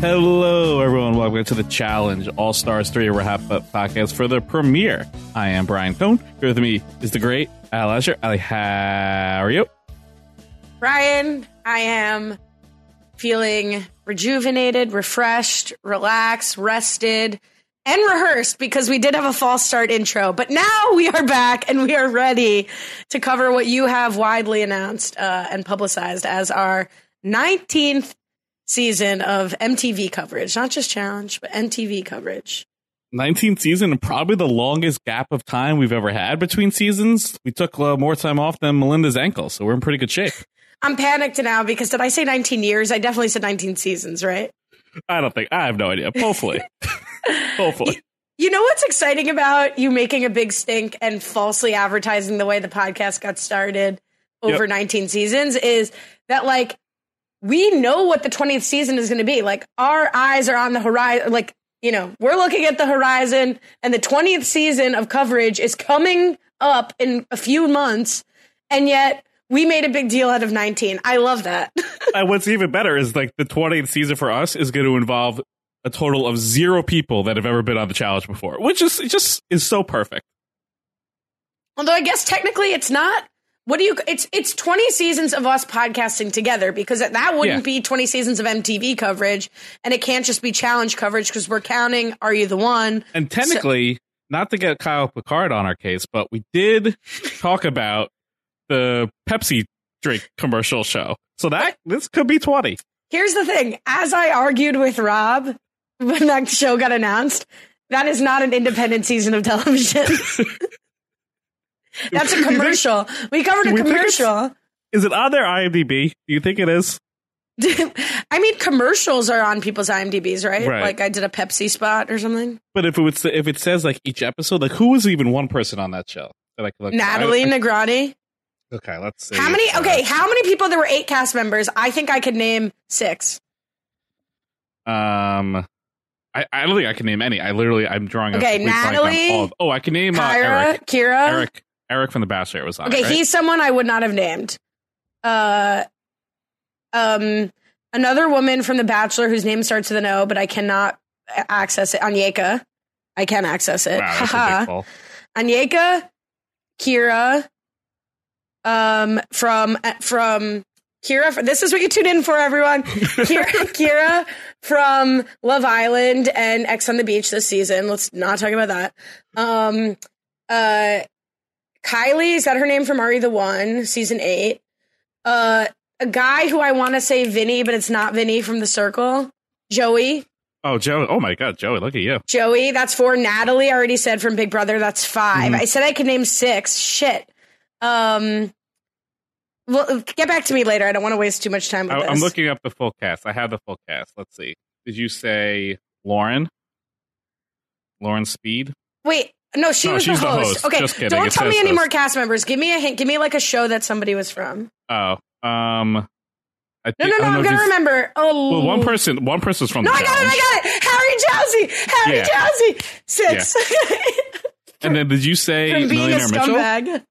Hello, everyone. Welcome to the Challenge All Stars 3 Wrap Up Podcast for the premiere. I am Brian Cohen. Here with me is the great Ali Lasher. Ali, how are you? Brian, I am feeling rejuvenated, refreshed, relaxed, rested, and rehearsed because we did have a false start intro. But now we are back and we are ready to cover what you have widely announced uh, and publicized as our 19th season of MTV coverage. Not just challenge, but MTV coverage. 19th season and probably the longest gap of time we've ever had between seasons. We took uh, more time off than Melinda's ankle, so we're in pretty good shape. I'm panicked now because did I say 19 years? I definitely said 19 seasons, right? I don't think, I have no idea. Hopefully. Hopefully. You know what's exciting about you making a big stink and falsely advertising the way the podcast got started over Yep. 19 seasons is that like we know what the 20th season is going to be. Like our eyes are on the horizon. Like, you know, we're looking at the horizon and the 20th season of coverage is coming up in a few months. And yet we made a big deal out of 19. I love that. and what's even better is like the 20th season for us is going to involve a total of zero people that have ever been on the challenge before, which is just is so perfect. Although I guess technically it's not. What do you? It's it's twenty seasons of us podcasting together because that wouldn't Yeah. be twenty seasons of MTV coverage, and it can't just be challenge coverage because we're counting. Are you the one? And technically, not to get Kyle Picard on our case, but we did talk about the Pepsi drink commercial show. So that this could be 20. Here's the thing: as I argued with Rob when that show got announced, that is not an independent season of television. That's a commercial. We covered a commercial. Is it on their IMDb? Do you think it is? I mean, commercials are on people's IMDb's, right? Right. Like I did a Pepsi spot or something. But if it would if it says like each episode, like who was even one person on that show that I could look? Natalie I- I- Negrotti. okay, let's see. How many? Uh, Okay, how many people? There were eight cast members. I think I could name six. Um, I, I don't think I can name any. I literally I'm drawing. a Okay, Natalie, all of- oh, I can name uh, Kyra, Eric. Kira. Eric. Eric from The Bachelor was on. Okay, it, right? he's someone I would not have named. Uh, um, another woman from The Bachelor whose name starts with an O, but I cannot access it. Onyeka. I can access it. Wow, that's a big Haha. Onyeka, Kira, um, from from Kira. This is what you tune in for, everyone. Kira, Kira from Love Island and Ex on the Beach this season. Let's not talk about that. Um, uh, Kylie is that her name from You the One, season eight. Uh, a guy who I want to say Vinny, but it's not Vinny from The Circle. Joey. Oh, Joey. Oh my God, Joey, look at you. Joey, that's four. Natalie, I already said from Big Brother, that's 5 Mhm. I said I could name six. Shit. Um, well, get back to me later. I don't want to waste too much time with I, this. I'm looking up the full cast. I have the full cast. Let's see. Did you say Lauren? Lauren Speed? Wait, no, she No, was the she's the host. host. Okay, don't It tell me any host. more cast members. Give me a hint. Give me like a show that somebody was from. Oh, um, I No, think, no, no. I'm gonna remember. Oh, Well, one person, one person's from No, the I got it. I got it. Harry Jowsey. Harry Yeah. Jowsey. Six. And then did you say from being a Mitchell? scumbag.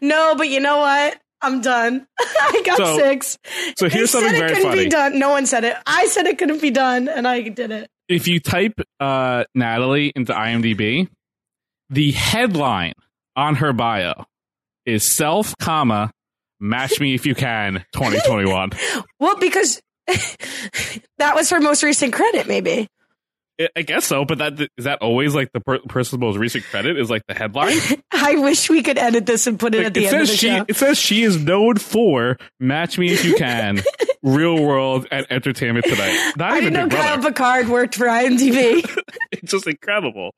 No, but you know what? I'm done. I got So- six. So here's They something said it very couldn't funny. be done. No one said it. I said it couldn't be done, and I did it. If you type uh, Natalie into IMDb, the headline on her bio is self, comma, match me if you can, 2021. Well, because that was her most recent credit, maybe. I- guess so, but that is that always like the per- person's most recent credit is like the headline. I wish we could edit this and put it Like, at the it end of the she show. it says she is known for match me if you can, real world and entertainment tonight. Not I even didn't know Kyle Picard worked for IMDb. It's just incredible.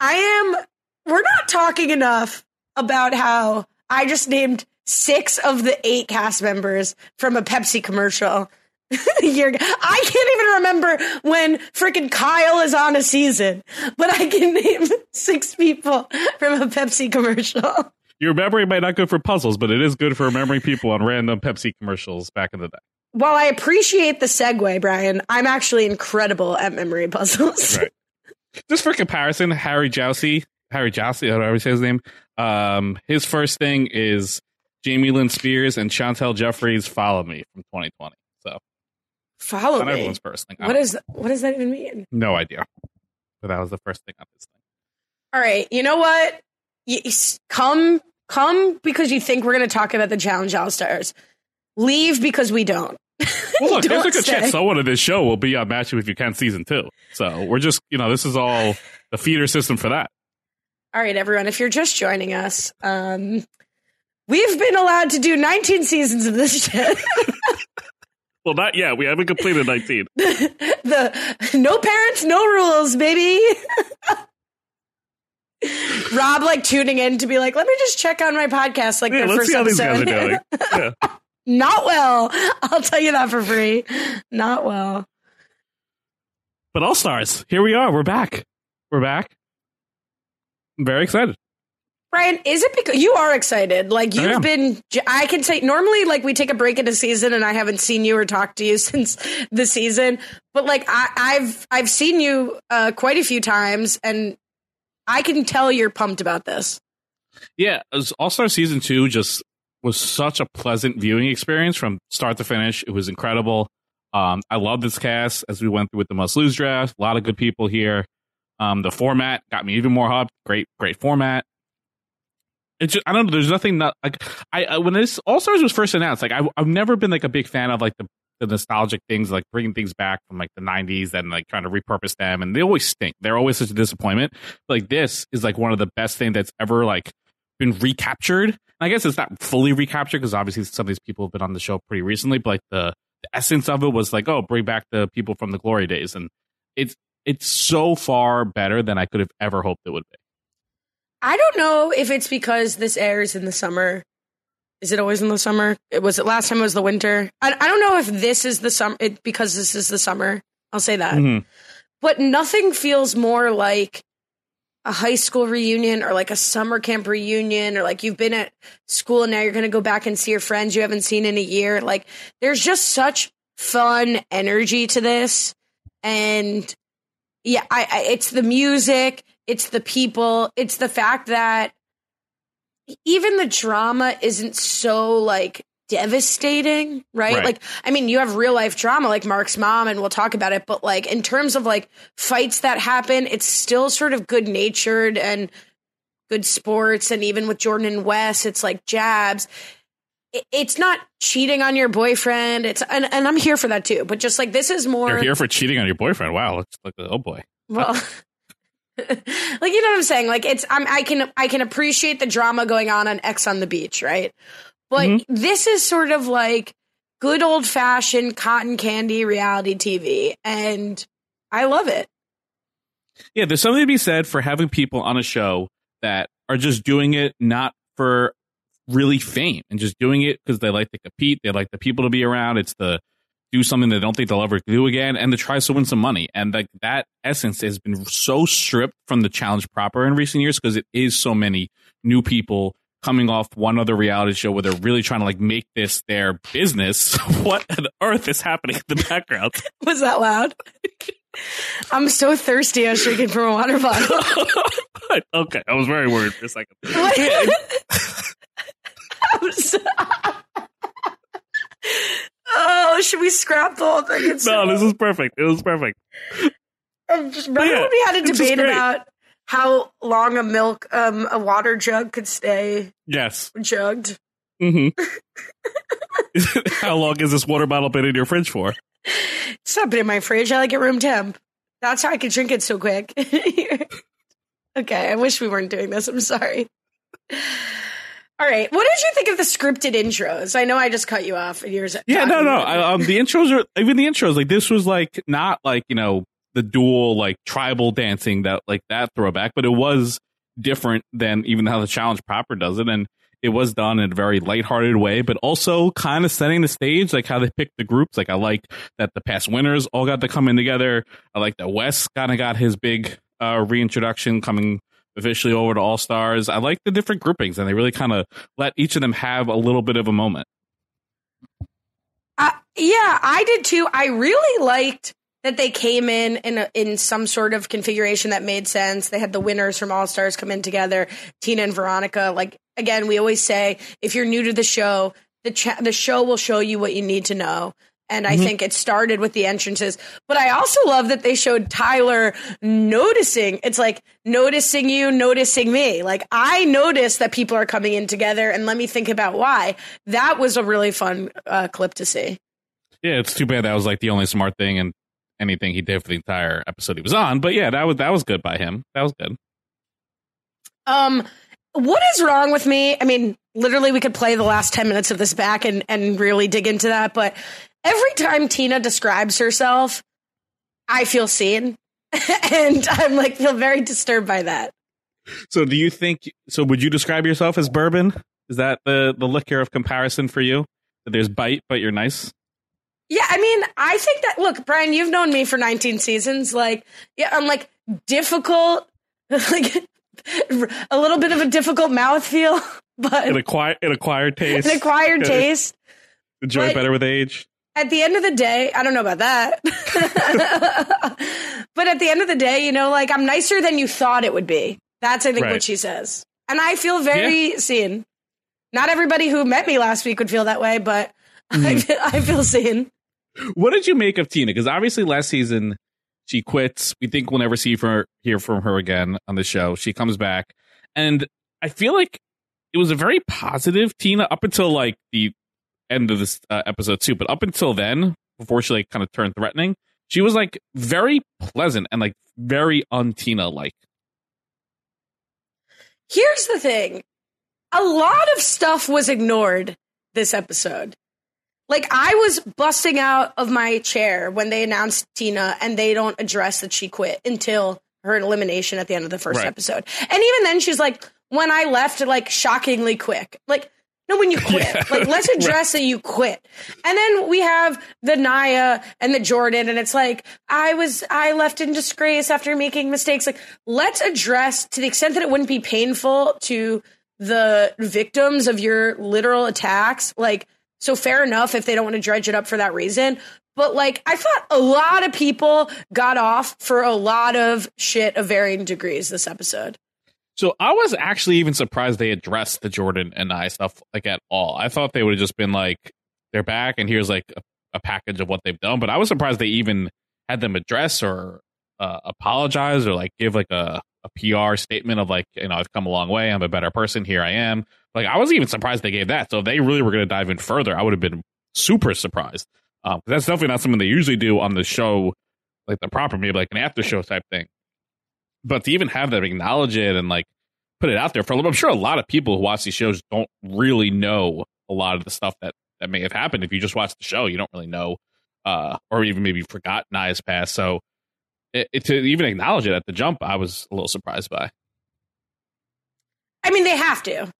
I am. We're not talking enough about how I just named six of the eight cast members from a Pepsi commercial. You're, I can't even remember when freaking Kyle is on a season, but I can name six people from a Pepsi commercial. Your memory might not good for puzzles, but it is good for remembering people on random Pepsi commercials back in the day. While I appreciate the segue, Brian, I'm actually incredible at memory puzzles. Right. Just for comparison, Harry Jowsey, Harry Jowsey, however you say his name, um, his first thing is Jamie Lynn Spears and Chantel Jeffries Follow Me from 2020. So Follow me. everyone's first thing. What is what does that even mean? no idea. But that was the first thing on his thing. All right, you know what? You, come, come because you think we're going to talk about the challenge all stars. Leave because we don't. Well, look, there's a good stay. chance someone in this show will be on Match 'Em If You Can season two. So we're just, you know, this is all the feeder system for that. All right, everyone, if you're just joining us, um, we've been allowed to do 19 seasons of this shit. Well, not yet. We haven't completed 19. the no parents, no rules, baby. Rob like tuning in to be like, let me just check on my podcast, like Yeah, let's first see how these episode. Guys are doing. Yeah. Not well. I'll tell you that for free. Not well. But All Stars, here we are. We're back. We're back. I'm very excited. Brian, is it because you are excited? Like you've been, I can say normally, like we take a break in a season, and I haven't seen you or talked to you since the season. But like I, I've, I've seen you uh, quite a few times, and I can tell you're pumped about this. Yeah, All Star season two just was such a pleasant viewing experience from start to finish. It was incredible. Um, I love this cast as we went through with the must lose draft. A lot of good people here. Um, the format got me even more hyped. Great, great format. It's just, I don't know. There's nothing not like I, I when this All Stars was first announced. Like I, I've never been like a big fan of like the, the nostalgic things, like bringing things back from like the '90s and like trying to repurpose them, and they always stink. They're always such a disappointment. Like this is like one of the best things that's ever like been recaptured. And I guess it's not fully recaptured because obviously some of these people have been on the show pretty recently, but like the, the essence of it was like, oh, bring back the people from the glory days, and it's it's so far better than I could have ever hoped it would be. I don't know if it's because this airs in the summer. Is it always in the summer? It was it last time it was the winter. I, I don't know if this is the summer it, because this is the summer. I'll say that. Mhm. But nothing feels more like a high school reunion or like a summer camp reunion or like you've been at school and now you're going to go back and see your friends you haven't seen in a year. Like there's just such fun energy to this. And yeah, I, I it's the music, it's the people, it's the fact that even the drama isn't so like devastating, right? Right. Like, I mean, you have real life drama like Mark's mom, and we'll talk about it, but like in terms of like fights that happen, it's still sort of good natured and good sports. And even with Jordan and Wes, it's like jabs. It's not cheating on your boyfriend. It's and, and I'm here for that too. But just like this is more You're here for cheating on your boyfriend. Wow, it's like oh boy. well, like you know what I'm saying? Like it's I'm, I can I can appreciate the drama going on on Ex on the beach, right? But Mhm. this is sort of like good old fashioned cotton candy reality TV, and I love it. Yeah, there's something to be said for having people on a show that are just doing it not for really fame and just doing it because they like to compete. They like the people to be around. It's the do something they don't think they'll ever do again and to try to win some money. And like that essence has been so stripped from the challenge proper in recent years because it is so many new people coming off one other reality show where they're really trying to like make this their business. what on earth is happening in the background? Was that loud? I'm so thirsty. I was drinking from a water bottle. okay, I was very worried for a second. stops. oh, should we scrap the whole thing? It's No, this is perfect. It was perfect. Um, just remember Yeah, when we had a debate about how long a milk, um, a water jug could stay Yes. jugged? hmm How long has this water bottle been in your fridge for? It's not been in my fridge. I like it room temp. That's how I could drink it so quick. okay, I wish we weren't doing this. I'm sorry. All right, what did you think of the scripted intros? I know I just cut you off. And yours. Yeah, no, no. I, um, the intros are even the intros. Like this was like not like you know the dual like tribal dancing that like that throwback, but it was different than even how the challenge proper does it, and it was done in a very lighthearted way, but also kind of setting the stage, like how they picked the groups. Like I like that the past winners all got to come in together. I like that Wes kind of got his big uh, reintroduction coming officially over to All Stars. I like the different groupings, and they really kind of let each of them have a little bit of a moment. Uh, yeah, I did too. I really liked that they came in in a, in some sort of configuration that made sense. They had the winners from All Stars come in together, Tina and Veronica. Like again, we always say, if you're new to the show, the cha- the show will show you what you need to know. And I think it started with the entrances, but I also love that they showed Tyler noticing. It's like noticing you, noticing me. Like I notice that people are coming in together, and let me think about why. That was a really fun uh, clip to see. Yeah, it's too bad that was like the only smart thing and anything he did for the entire episode he was on. But yeah, that was that was good by him. That was good. Um, what is wrong with me? I mean, literally, we could play the last 10 minutes of this back and, and really dig into that. But every time Tina describes herself, I feel seen. and I'm like, feel very disturbed by that. So do you think so would you describe yourself as bourbon? Is that the the liquor of comparison for you? That there's bite but you're nice? Yeah, I mean, I think that, look, Brian, you've known me for 19 seasons. Like, yeah, I'm like difficult, like a little bit of a difficult mouthfeel, but An acquired an acquired taste. an acquired taste. Enjoy but- better with age. at the end of the day, I don't know about that. but at the end of the day, you know, like I'm nicer than you thought it would be. That's I think Right. what she says. And I feel very seen. Not everybody who met me last week would feel that way, but Mm-hmm. feel, I feel seen. What did you make of Tina? Because obviously last season she quits. We think we'll never see her hear from her again on the show. She comes back, and I feel like it was a very positive Tina up until like the end of this uh, episode too. But up until then, before she like kind of turned threatening, she was like very pleasant and like very un Tina like. Here's the thing. A lot of stuff was ignored this episode. Like I was busting out of my chair when they announced Tina and they don't address that she quit until her elimination at the end of the first Right. episode. And even then she's like, when I left, like shockingly quick. Like, no, when you quit. Yeah. Like, let's address that you quit. And then we have the Nia and the Jordan, and it's like, I was, I left in disgrace after making mistakes. Like, let's address to the extent that it wouldn't be painful to the victims of your literal attacks. Like, so fair enough if they don't want to dredge it up for that reason. But like, I thought a lot of people got off for a lot of shit of varying degrees this episode. So I was actually even surprised they addressed the Jordan and I stuff like at all. I thought they would have just been like, they're back and here's like a, a package of what they've done. But I was surprised they even had them address or uh, apologize or like give like a, a PR statement of like, you know, I've come a long way. I'm a better person. Here I am. Like I was even surprised they gave that. So if they really were going to dive in further, I would have been super surprised. Um, that's definitely not something they usually do on the show, like the proper, maybe like an after show type thing but to even have them acknowledge it and like put it out there for I'm sure a lot of people who watch these shows don't really know a lot of the stuff that that may have happened. If you just watch the show, you don't really know, uh, or even maybe forgot Nia's past. So it, it, to even acknowledge it at the jump, I was a little surprised by. I mean, they have to.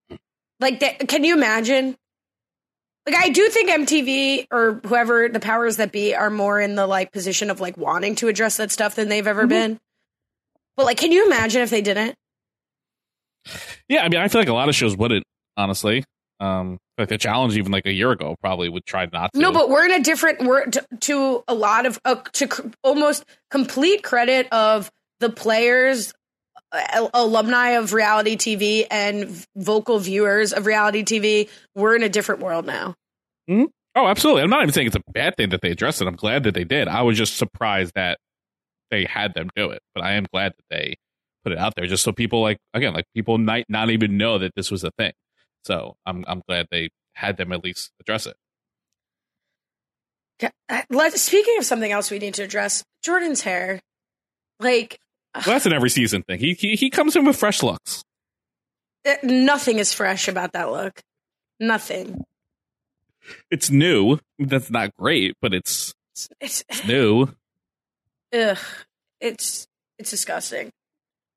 Like, they, can you imagine? Like, I do think MTV or whoever the powers that be are more in the like position of like wanting to address that stuff than they've ever been. But like, can you imagine if they didn't? Yeah, I mean, I feel like a lot of shows wouldn't honestly. Um, like the challenge, even like a year ago, probably would try not to. No, but we're in a different. We're to, to a lot of uh, to c- almost complete credit of the players alumni of reality TV and vocal viewers of reality TV, we're in a different world now. Oh, absolutely. I'm not even saying it's a bad thing that they addressed it. I'm glad that they did. I was just surprised that they had them do it, but I am glad that they put it out there just so people like again, like people might not even know that this was a thing. So I'm I'm glad they had them at least address it. Uh, Let, speaking of something else we need to address, Jordan's hair. Like, Well, that's an every season thing. He he, he comes in with fresh looks. uh, nothing is fresh about that look. Nothing. It's new. That's not great, but it's It's, it's new. ugh, it's it's disgusting.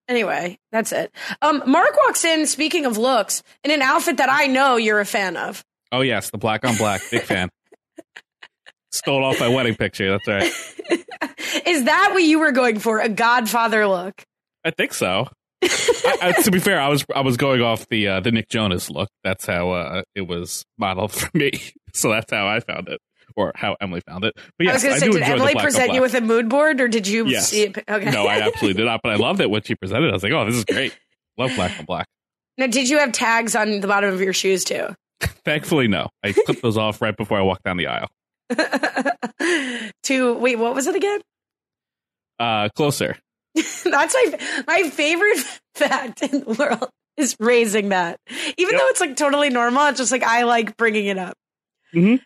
Anyway, that's it. Um, Mark walks in. Speaking of looks, in an outfit that I know you're a fan of. Oh yes, the black on black, big fan. Stole off my wedding picture. That's right. Is that what you were going for? A Godfather look? I think so. I, I, to be fair, I was I was going off the uh, the Nick Jonas look. That's how uh, it was modeled for me. So that's how I found it, or how Emily found it. But I was going to say, did Emily present you with a mood board, or did you Yes. see it? Okay. No, I absolutely did not. But I loved it when she presented. I was like, oh, this is great. Love black on black. now, did you have tags on the bottom of your shoes too? Thankfully, no. I clipped those off right before I walked down the aisle. to wait, what was it again? Uh, closer. That's my my favorite fact in the world is raising that. Even Yep. though it's like totally normal, it's just like I like bringing it up. Mhm.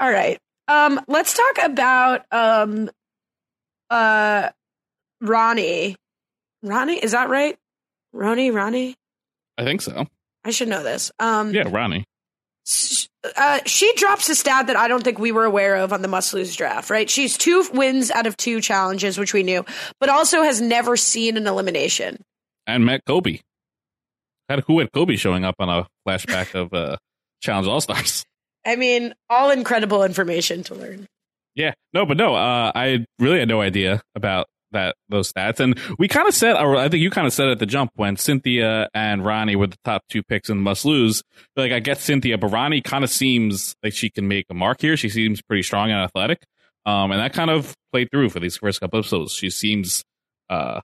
All right. Um let's talk about um uh Ronnie. Ronnie, is that right? Ronnie, Ronnie? I think so. I should know this. Um Yeah, Ronnie. s- uh, she drops a stat that I don't think we were aware of on the must lose draft, right? She's two wins out of two challenges, which we knew, but also has never seen an elimination. And met Kobe. Had who had Kobe showing up on a flashback of uh, Challenge All Stars. I mean, all incredible information to learn. Yeah, no, but no, uh, I really had no idea about that those stats, and we kind of said, or I think you kind of said at the jump when Cynthia and Ronnie were the top two picks and must lose. Like, I get Cynthia, but Ronnie kind of seems like she can make a mark here. She seems pretty strong and athletic, um, and that kind of played through for these first couple episodes. She seems uh,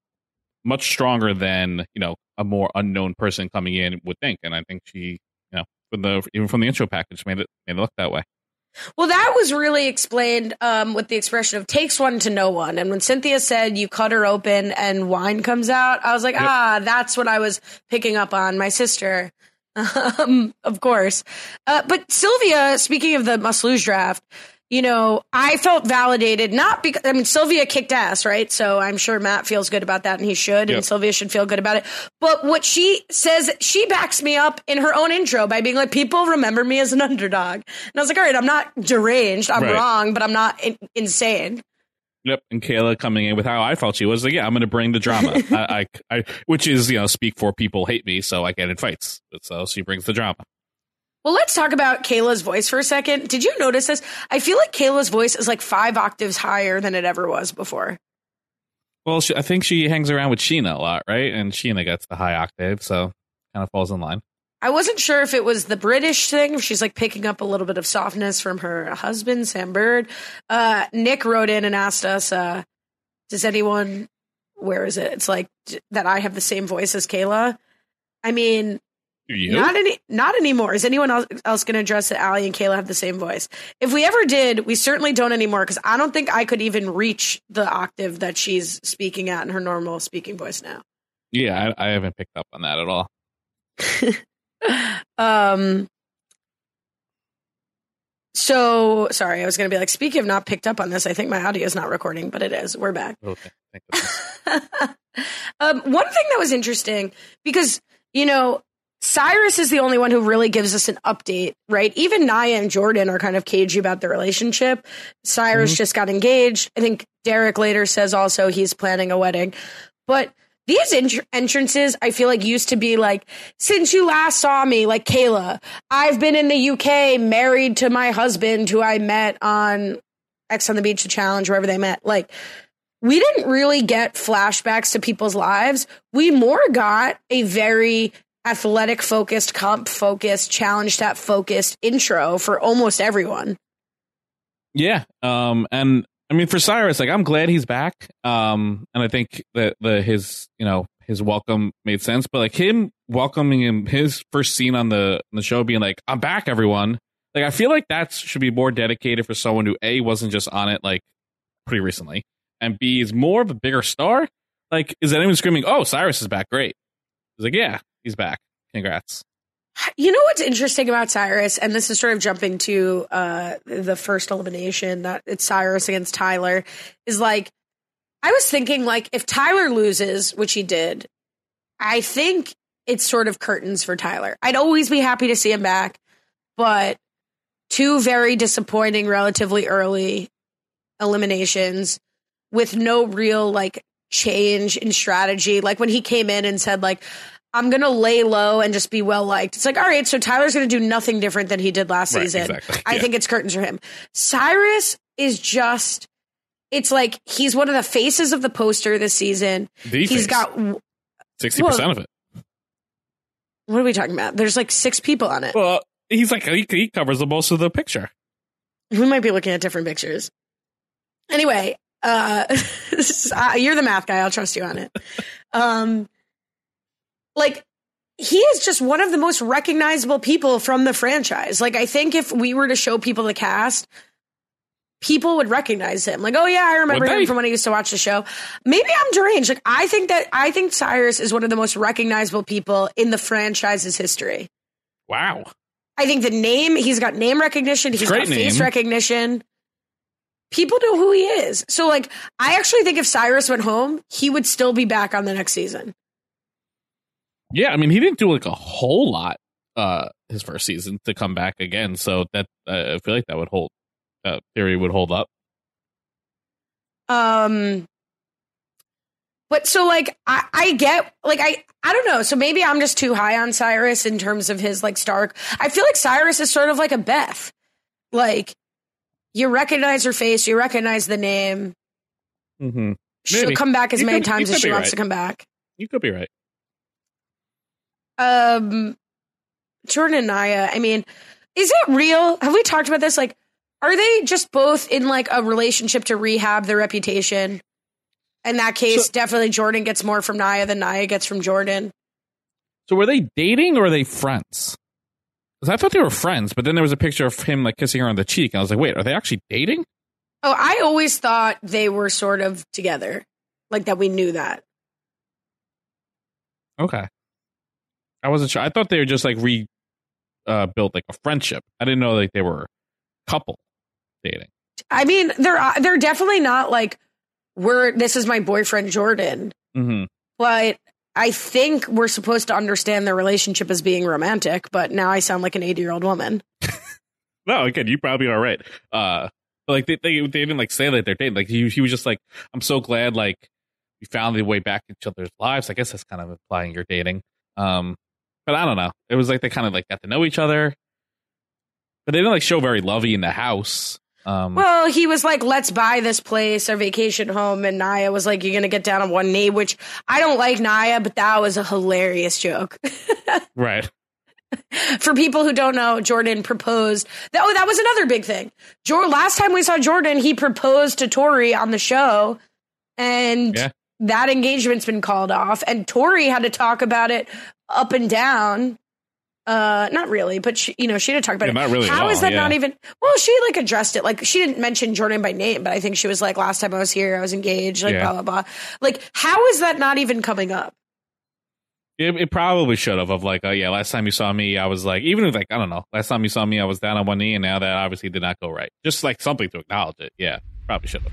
much stronger than you know a more unknown person coming in would think, and I think she, you know, from the even from the intro package made it made it look that way. Well, that was really explained um, with the expression of takes one to know one. And when Cynthia said you cut her open and wine comes out, I was like, Yep. ah, that's what I was picking up on. My sister, um, of course. Uh, but Sylvia, speaking of the must lose draft, you know, I felt validated, not because, I mean, Sylvia kicked ass, right? So I'm sure Matt feels good about that and he should, Yep. and Sylvia should feel good about it. But what she says, she backs me up in her own intro by being like, people remember me as an underdog. And I was like, all right, I'm not deranged. I'm Right. wrong, but I'm not in- insane. Yep, and Kailah coming in with how I felt she was like, yeah, I'm going to bring the drama, I, I, I, which is you know speak for people hate me, so I get in fights. So she brings the drama. Well, let's talk about Kailah's voice for a second. Did you notice this? I feel like Kailah's voice is like five octaves higher than it ever was before. Well, she, I think she hangs around with Sheena a lot, right? And Sheena gets the high octave, so kind of falls in line. I wasn't sure if it was the British thing, if she's like picking up a little bit of softness from her husband, Sam Bird. Uh, Nick wrote in and asked us, uh, does anyone, where is it? It's like that I have the same voice as Kayla. I mean, You? not any, not anymore. Is anyone else, else going to address that Ali and Kailah have the same voice? If we ever did, we certainly don't anymore because I don't think I could even reach the octave that she's speaking at in her normal speaking voice now. yeah, I, I haven't picked up on that at all. um so sorry i was going to be like speaking of not picked up on this i think my audio is not recording but it is we're back Okay, um, one thing that was interesting because you know cyrus is the only one who really gives us an update right? Even nia and jordan are kind of cagey about their relationship. Cyrus Mhm. just got engaged. I think derek later says also he's planning a wedding. But these entr- entrances i feel like used to be like since you last saw me like kailah i've been in the uk married to my husband who i met on ex on the beach the challenge wherever they met. Like we didn't really get flashbacks to people's lives. We more got a very athletic focused, comp focused, challenge that focused intro for almost everyone. Yeah, um, and I mean for Cyrus, like I'm glad he's back. Um, and I think that the his you know his welcome made sense, but like him welcoming him his first scene on the on the show being like, "I'm back, everyone." Like I feel like that should be more dedicated for someone who a wasn't just on it like pretty recently, and b is more of a bigger star. Like, is anyone screaming, "Oh, Cyrus is back"? Great. He's like, "Yeah, he's back. Congrats." You know what's interesting about Cyrus, and this is sort of jumping to uh, the first elimination that it's Cyrus against Tyler, is like I was thinking like if Tyler loses, which he did, I think it's sort of curtains for Tyler. I'd always be happy to see him back, but two very disappointing, relatively early eliminations with no real like change in strategy. Like when he came in and said like I'm gonna lay low and just be well liked. It's like, all right, so Tyler's gonna do nothing different than he did last Right, season. exactly. I Yeah. think it's curtains for him. Cyrus is just it's like he's one of the faces of the poster this season. The He's face. got sixty percent of it. what are we talking about? There's like six people on it. Well, he's like he, he covers the most of the picture. We might be looking at different pictures. Anyway, uh, you're the math guy. I'll trust you on it. Um, like he is just one of the most recognizable people from the franchise. Like I think if we were to show people the cast, people would recognize him. Like, oh yeah, I remember him from when I used to watch the show. Maybe I'm deranged. Like I think that I think Cyrus is one of the most recognizable people in the franchise's history. Wow. I think the name, he's got name recognition, he's Great got face recognition. People know who he is. So, like, I actually think if Cyrus went home, he would still be back on the next season. Yeah, I mean, he didn't do like a whole lot uh his first season to come back again, so that uh, I feel like that would hold. That theory would hold up. Um, but so, like, I, I get, like, I, I don't know. So maybe I'm just too high on Cyrus in terms of his, like, Stark. I feel like Cyrus is sort of like a Beth. Like, you recognize her face, you recognize the name. Mm-hmm. She'll come back as You many could- times as she wants right. to come back. You could be right. Um Jordan and Nia, I mean, is it real? Have we talked about this? Like, are they just both in like a relationship to rehab their reputation? In that case, So- definitely Jordan gets more from Nia than Nia gets from Jordan. So were they dating or are they friends? 'Cause I thought they were friends, but then there was a picture of him like kissing her on the cheek, and I was like, wait, are they actually dating? Oh, I always thought they were sort of together. Like that we knew that. Okay. I wasn't sure. I thought they were just like re uh, built like a friendship. I didn't know like they were couple dating. I mean, they're uh, they're definitely not like we're this is my boyfriend Jordan, Mm-hmm. but I think we're supposed to understand their relationship as being romantic, but now I sound like an 80-year-old woman. No, again, you probably are right. Uh, like they, they they didn't like say that they're dating. Like he he was just like, I'm so glad like we found the way back in each other's lives. I guess that's kind of implying you're dating. Um, but I don't know. It was like they kind of like got to know each other, but they didn't like show very lovey in the house. Um, Well, he was like, let's buy this place, our vacation home. And Nia was like, you're going to get down on one knee, which I don't like Nia, but that was a hilarious joke. right. For people who don't know, Jordan proposed. Oh, that was another big thing. Jor- last time we saw Jordan, he proposed to Tori on the show. And Yeah. That engagement's been called off. And Tori had to talk about it up and down. Uh, not really, but she, you know, she had to talk about Yeah, it. not really How is all, that yeah. not even? Well, she like addressed it. Like she didn't mention Jordan by name, but I think she was like, last time I was here, I was engaged. Like Yeah. blah blah blah. Like, how is that not even coming up? It, it probably should have. Of like, oh yeah, last time you saw me, I was like, even if like I don't know, last time you saw me, I was down on one knee, and now that obviously did not go right. Just like something to acknowledge it. Yeah, probably should have.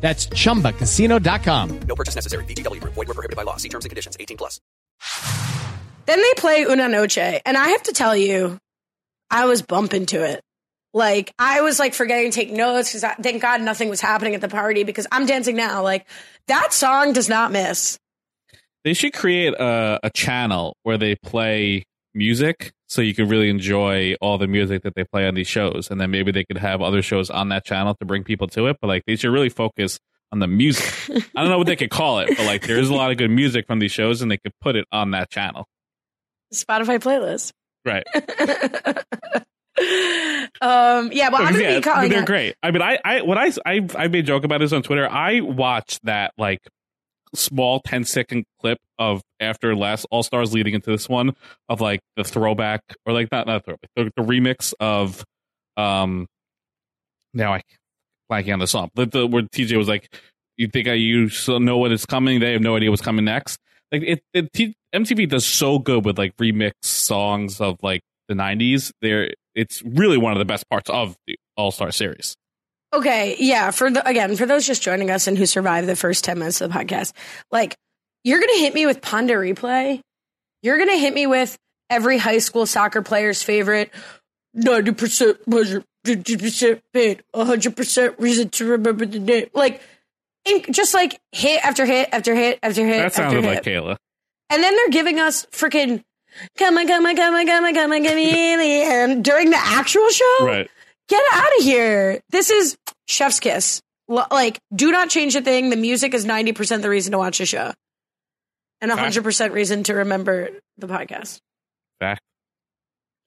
That's chumbacasino.com. No purchase necessary. VGW Group. Void were prohibited by law. See terms and conditions. 18 plus. Then they play Una Noche, and I have to tell you, I was bumping to it. Like I was like forgetting to take notes because thank God nothing was happening at the party because I'm dancing now. Like that song does not miss. They should create a, a channel where they play music so you could really enjoy all the music that they play on these shows. And then maybe they could have other shows on that channel to bring people to it. But like they should really focus on the music. I don't know what they could call it, but like there's a lot of good music from these shows and they could put it on that channel. Spotify playlist. Right. Um, yeah, well, I'm gonna yeah, be calling they're it- great. I mean, I, I, what I, I, I made a joke about this on Twitter. I watched that like small 10 second clip of after last All Stars leading into this one of like the throwback or like not not throwback the, the remix of um now I blanking on the song the, the where TJ was like you think I you know what is coming they have no idea what's coming next. Like it, it T, MTV does so good with like remix songs of like the 90s there it's really one of the best parts of the All Star series Okay, yeah. For the again, for those just joining us and who survived the first ten minutes of the podcast, like you're gonna hit me with Panda replay. You're gonna hit me with every high school soccer player's favorite ninety percent pleasure, fifty percent pain, hundred percent reason to remember the name. Like, just like hit after hit after hit after hit. that sounded hit. like Kayla And then they're giving us freaking come on, come on, come on, come on, come on, come on, during the actual show. right Get out of here. This is chef's kiss. L- Like, do not change a thing. The music is 90% the reason to watch the show. And 100% reason to remember the podcast. fact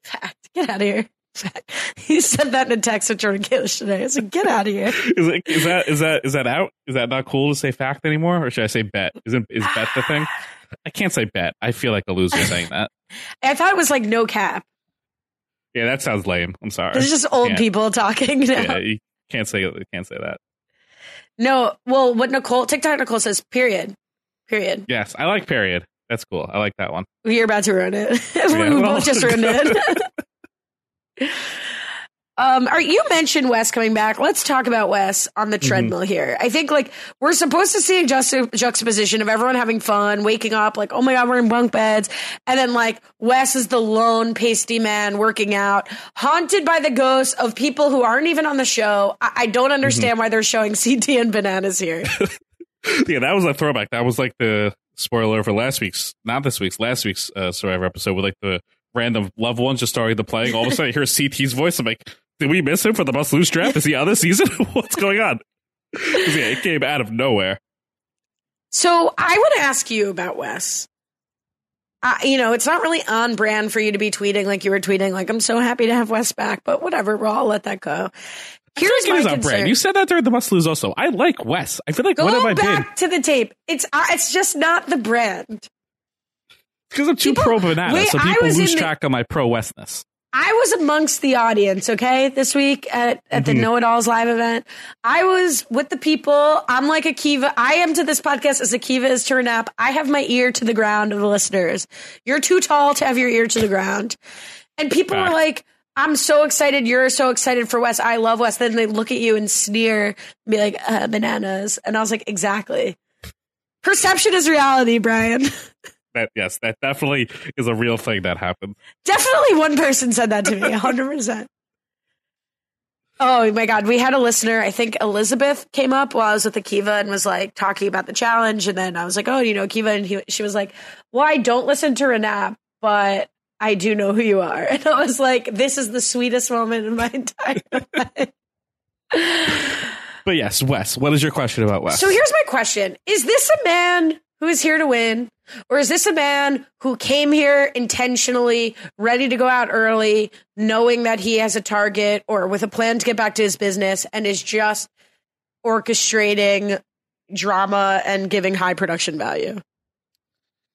Fact. Get out of here. Fact. He said that in a text to Jordan Kalish today. I said, get out of here. is, it, is that is that is that out? Is that not cool to say fact anymore, or should I say bet? Isn't is bet the thing? I can't say bet. I feel like a loser saying that. I thought it was like no cap. Yeah, that sounds lame. I'm sorry. It's just old people talking now. Yeah, you can't say you can't say that. No, well, what Nicole, TikTok Nicole says, period. Period. Yes, I like period. That's cool. I like that one. You're about to ruin it. we well- both just ruined it. um, all right, you mentioned Wes coming back. Let's talk about Wes on the treadmill here. I think like we're supposed to see a juxta- juxtaposition of everyone having fun, waking up like, oh my god, we're in bunk beds, and then like Wes is the lone pasty man working out, haunted by the ghosts of people who aren't even on the show. I, I don't understand why they're showing CT and bananas here. yeah, that was a throwback. That was like the spoiler for last week's, not this week's, last week's uh, Survivor episode with like the random loved ones just starting to play. All of a sudden, I hear CT's voice. I'm like, did we miss him for the must lose draft? Is he on this season? What's going on? yeah, it came out of nowhere. So I want to ask you about Wes. Uh, you know, it's not really on brand for you to be tweeting like you were tweeting, like, I'm so happy to have Wes back, but whatever, we'll all let that go. Here's I feel my like it is on brand. You said that during the must lose. Also, I like Wes. I feel like Go what have I been? back to the tape. It's uh, it's just not the brand. Because I'm too People- pro banana, Wait, so people lose the- track of my pro Westness. I was amongst the audience, okay, this week at, at the Mhm. Know It Alls live event. I was with the people. I'm like Akiva. I am to this podcast as Akiva is to Renap. I have my ear to the ground of the listeners. You're too tall to have your ear to the ground. And people were like, I'm so excited. You're so excited for Wes. I love Wes. Then they look at you and sneer and be like, uh, bananas. And I was like, exactly. Perception is reality, Brian. That yes, that definitely is a real thing that happened. Definitely one person said that to me, 100%. Oh my God. We had a listener, I think Elizabeth came up while I was with Akiva and was like talking about the challenge. And then I was like, oh, you know, Akiva. And he, she was like, well, I don't listen to Renap, but I do know who you are. And I was like, this is the sweetest moment in my entire life. But yes, Wes, what is your question about Wes? So here's my question Is this a man who is here to win? Or is this a man who came here intentionally, ready to go out early, knowing that he has a target or with a plan to get back to his business and is just orchestrating drama and giving high production value?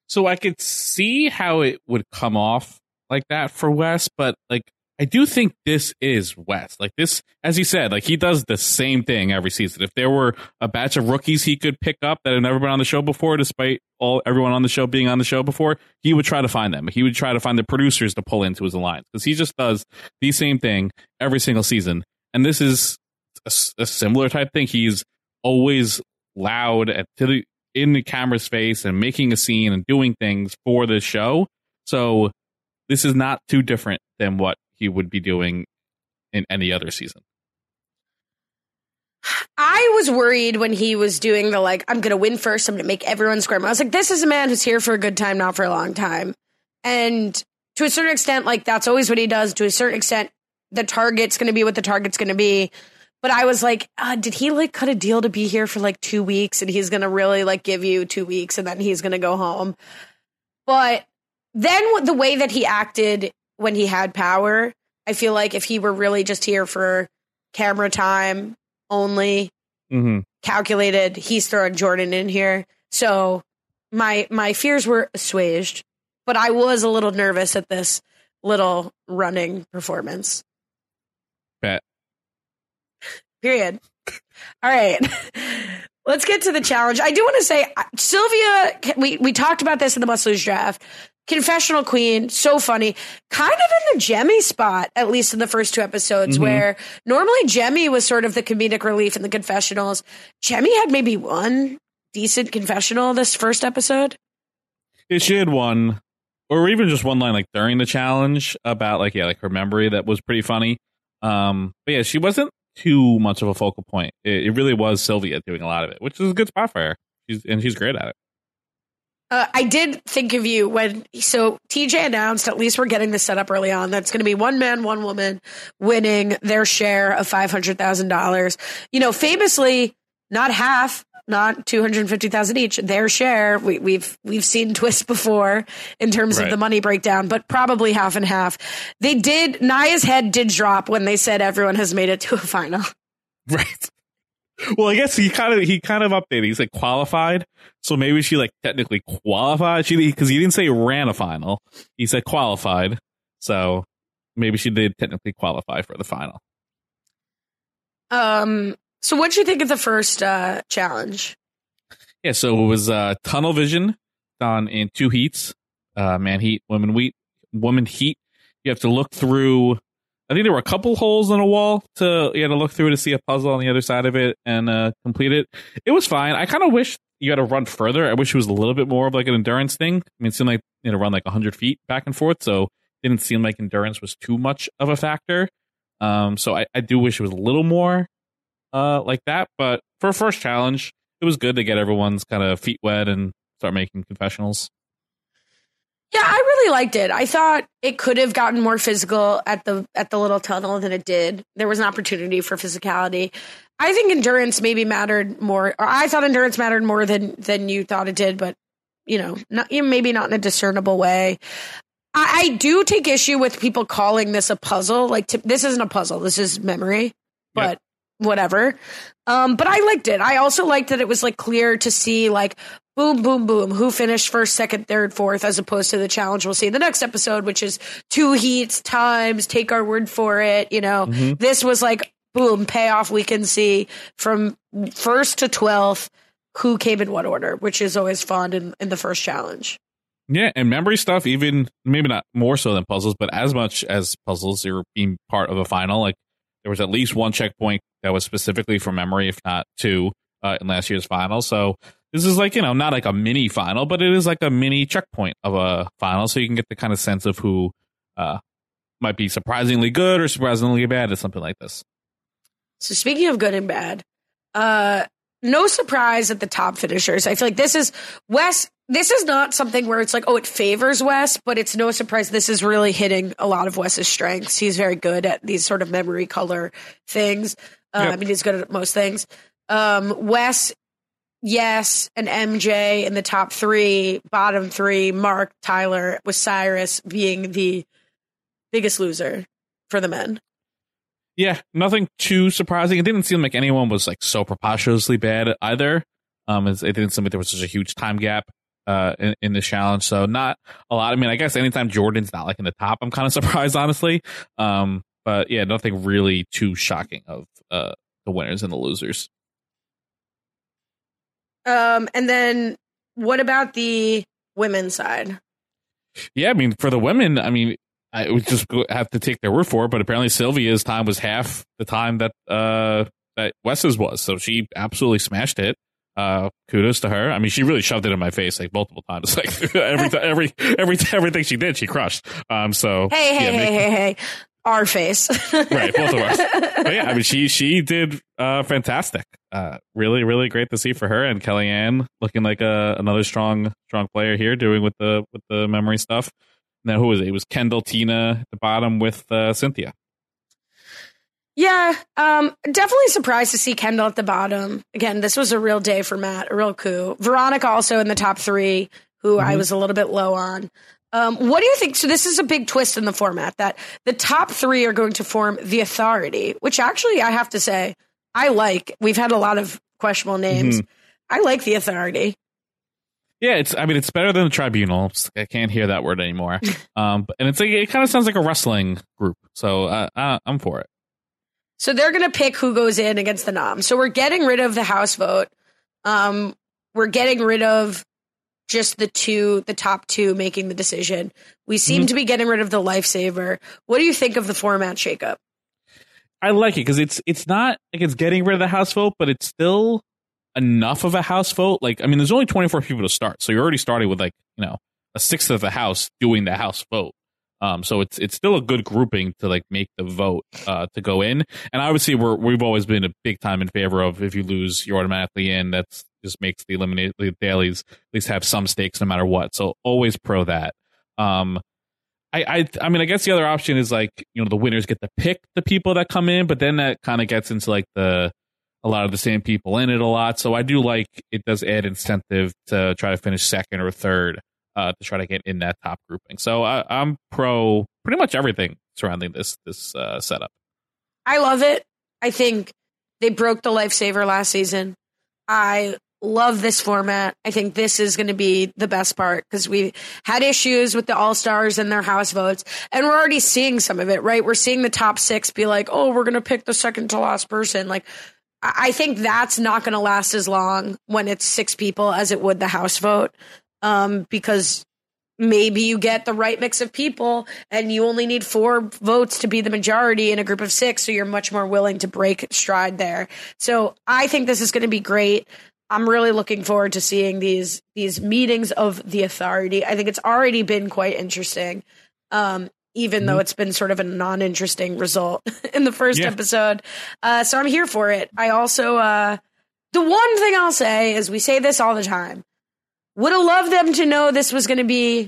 So I could see how it would come off like that for Wes, but like I do think this is Wes. Like this, as he said, like he does the same thing every season. If there were a batch of rookies he could pick up that had never been on the show before, despite all everyone on the show being on the show before, he would try to find them. He would try to find the producers to pull into his alliance because he just does the same thing every single season. And this is a similar type thing. He's always loud at to the in the camera's face and making a scene and doing things for the show. So this is not too different than what he would be doing in any other season. I was worried when he was doing the like, I'm going to win first. I'm going to make everyone squirm. I was like, this is a man who's here for a good time, not for a long time. And to a certain extent, like that's always what he does. To a certain extent, the target's going to be what the target's going to be. But I was like, uh, did he like cut a deal to be here for like two weeks and he's going to really like give you two weeks and then he's going to go home? But then the way that he acted when he had power, I feel like if he were really just here for camera time only, Mm-hmm. calculated, he's throwing Jordan in here. So my my fears were assuaged, but I was a little nervous at this little running performance. Bet. Period. All right. Let's get to the challenge. I do want to say, uh, Sylvia, we, we talked about this in the must lose draft. Confessional Queen, so funny. Kind of in the Jemmye spot, at least in the first two episodes, Mhm. where normally Jemmye was sort of the comedic relief in the confessionals. Jemmye had maybe one decent confessional this first episode. Yeah, she had one, or even just one line like during the challenge about like yeah, like her memory that was pretty funny. Um, but yeah, she wasn't too much of a focal point. It, it really was Sylvia doing a lot of it, which is a good spot for her. She's and she's great at it. Uh, I did think of you when so TJ announced at least we're getting this set up early on. That's going to be one man, one woman winning their share of five hundred thousand dollars. You know, famously, not half, not two hundred fifty thousand each. Their share. We, we've we've seen twists before in terms of the money breakdown, but probably half and half. They did. Nia's head did drop when they said everyone has made it to a final. Right. Well, I guess he kind of he kind of updated. He's like qualified, so maybe she like technically qualified. She because he didn't say ran a final. He said qualified, so maybe she did technically qualify for the final. Um. So, what would you think of the first uh, challenge? Yeah, so it was uh, tunnel vision done in two heats, uh, man heat, woman wheat, woman heat. You have to look through. I think there were a couple holes in a wall to you had to look through to see a puzzle on the other side of it and uh, complete it. It was fine. I kind of wish you had to run further. I wish it was a little bit more of like an endurance thing. I mean, it seemed like you know run like hundred feet back and forth, so it didn't seem like endurance was too much of a factor. Um, so I, I do wish it was a little more uh, like that. But for a first challenge, it was good to get everyone's kind of feet wet and start making confessionals. Yeah, I really liked it. I thought it could have gotten more physical at the at the little tunnel than it did. There was an opportunity for physicality. I think endurance maybe mattered more, or I thought endurance mattered more than than you thought it did. But you know, not you maybe not in a discernible way. I, I do take issue with people calling this a puzzle. Like to, this isn't a puzzle. This is memory. But whatever. Um, but I liked it. I also liked that it was like clear to see like boom, boom, boom, who finished first, second, third, fourth, as opposed to the challenge we'll see in the next episode, which is two heats, times, take our word for it. You know, Mhm. this was like boom, payoff we can see from first to twelfth who came in what order, which is always fun in, in the first challenge. Yeah, and memory stuff, even maybe not more so than puzzles, but as much as puzzles, you're being part of a final. Like there was at least one checkpoint that was specifically for memory, if not two, uh, in last year's final. So this is like you know not like a mini final, but it is like a mini checkpoint of a final, so you can get the kind of sense of who uh, might be surprisingly good or surprisingly bad at something like this. So speaking of good and bad, uh, no surprise at the top finishers. I feel like this is Wes. this is not something where it's like, oh, it favors Wes, but it's no surprise this is really hitting a lot of Wes's strengths. He's very good at these sort of memory color things. Uh, Yep. I mean, he's good at most things. Um, Wes, yes, and MJ in the top three, bottom three, Mark, Tyler, with Cyrus being the biggest loser for the men. Yeah, nothing too surprising. It didn't seem like anyone was like so preposterously bad either. Um, it didn't seem like there was such a huge time gap uh in, in the challenge. So not a lot. I mean, I guess anytime Jordan's not like in the top, I'm kind of surprised, honestly. Um, but yeah, nothing really too shocking of uh the winners and the losers. Um, and then what about the women's side? Yeah, I mean, for the women, I mean, I would just have to take their word for it. But apparently, Sylvia's time was half the time that uh that Wes's was, so she absolutely smashed it. Uh, kudos to her. I mean, she really shoved it in my face like multiple times. Like every every every everything she did, she crushed. Um, so Hey, hey, yeah, hey, make- hey, hey. Our face. right, both of us. But yeah, I mean, she she did uh fantastic. Uh, really, really great to see for her and Kellyanne looking like a another strong strong player here, doing with the with the memory stuff. Now, who was it? It was Kendall, Tina at the bottom with uh, Cynthia. Yeah, um, definitely surprised to see Kendall at the bottom. Again, this was a real day for Matt, a real coup. Veronica also in the top three, who I Mhm. was a little bit low on. Um, what do you think? So this is a big twist in the format that the top three are going to form the authority, which actually I have to say I like. We've had a lot of questionable names. Mhm. I like the authority. Yeah, it's. I mean, it's better than the tribunal. I can't hear that word anymore. um, but- and it's like it kind of sounds like a wrestling group. So uh, uh, I'm for it. So they're going to pick who goes in against the nom. So we're getting rid of the House vote. Um, we're getting rid of just the two, the top two making the decision. We seem Mhm. to be getting rid of the lifesaver. What do you think of the format shakeup? I like it because it's it's not like it's getting rid of the House vote, but it's still enough of a House vote. Like, I mean, there's only 24 people to start, so you're already starting with like you know a sixth of the House doing the House vote. Um, so it's it's still a good grouping to like make the vote uh to go in. And obviously, we're we've always been a big time in favor of if you lose, you're automatically in. That's just makes the eliminate the dailies at least have some stakes no matter what. So always pro that. Um, I, I I mean I guess the other option is like you know the winners get to pick the people that come in, but then that kind of gets into like the a lot of the same people in it a lot. So I do like it does add incentive to try to finish second or third uh, to try to get in that top grouping. So I, I'm pro pretty much everything surrounding this this uh, setup. I love it. I think they broke the lifesaver last season. I love this format. I think this is going to be the best part because we had issues with the All Stars and their house votes, and we're already seeing some of it, right? We're seeing the top six be like, oh, we're going to pick the second to last person. Like, I I think that's not going to last as long when it's six people as it would the house vote, um, because maybe you get the right mix of people and you only need four votes to be the majority in a group of six so you're much more willing to break stride there. So i think this is going to be great. I'm really looking forward to seeing these these meetings of the authority. I think it's already been quite interesting um even though it's been sort of a non-interesting result in the first Yeah. episode. Uh so i'm here for it. I also uh the one thing i'll say is we say this all the time would have loved them to know this was going to be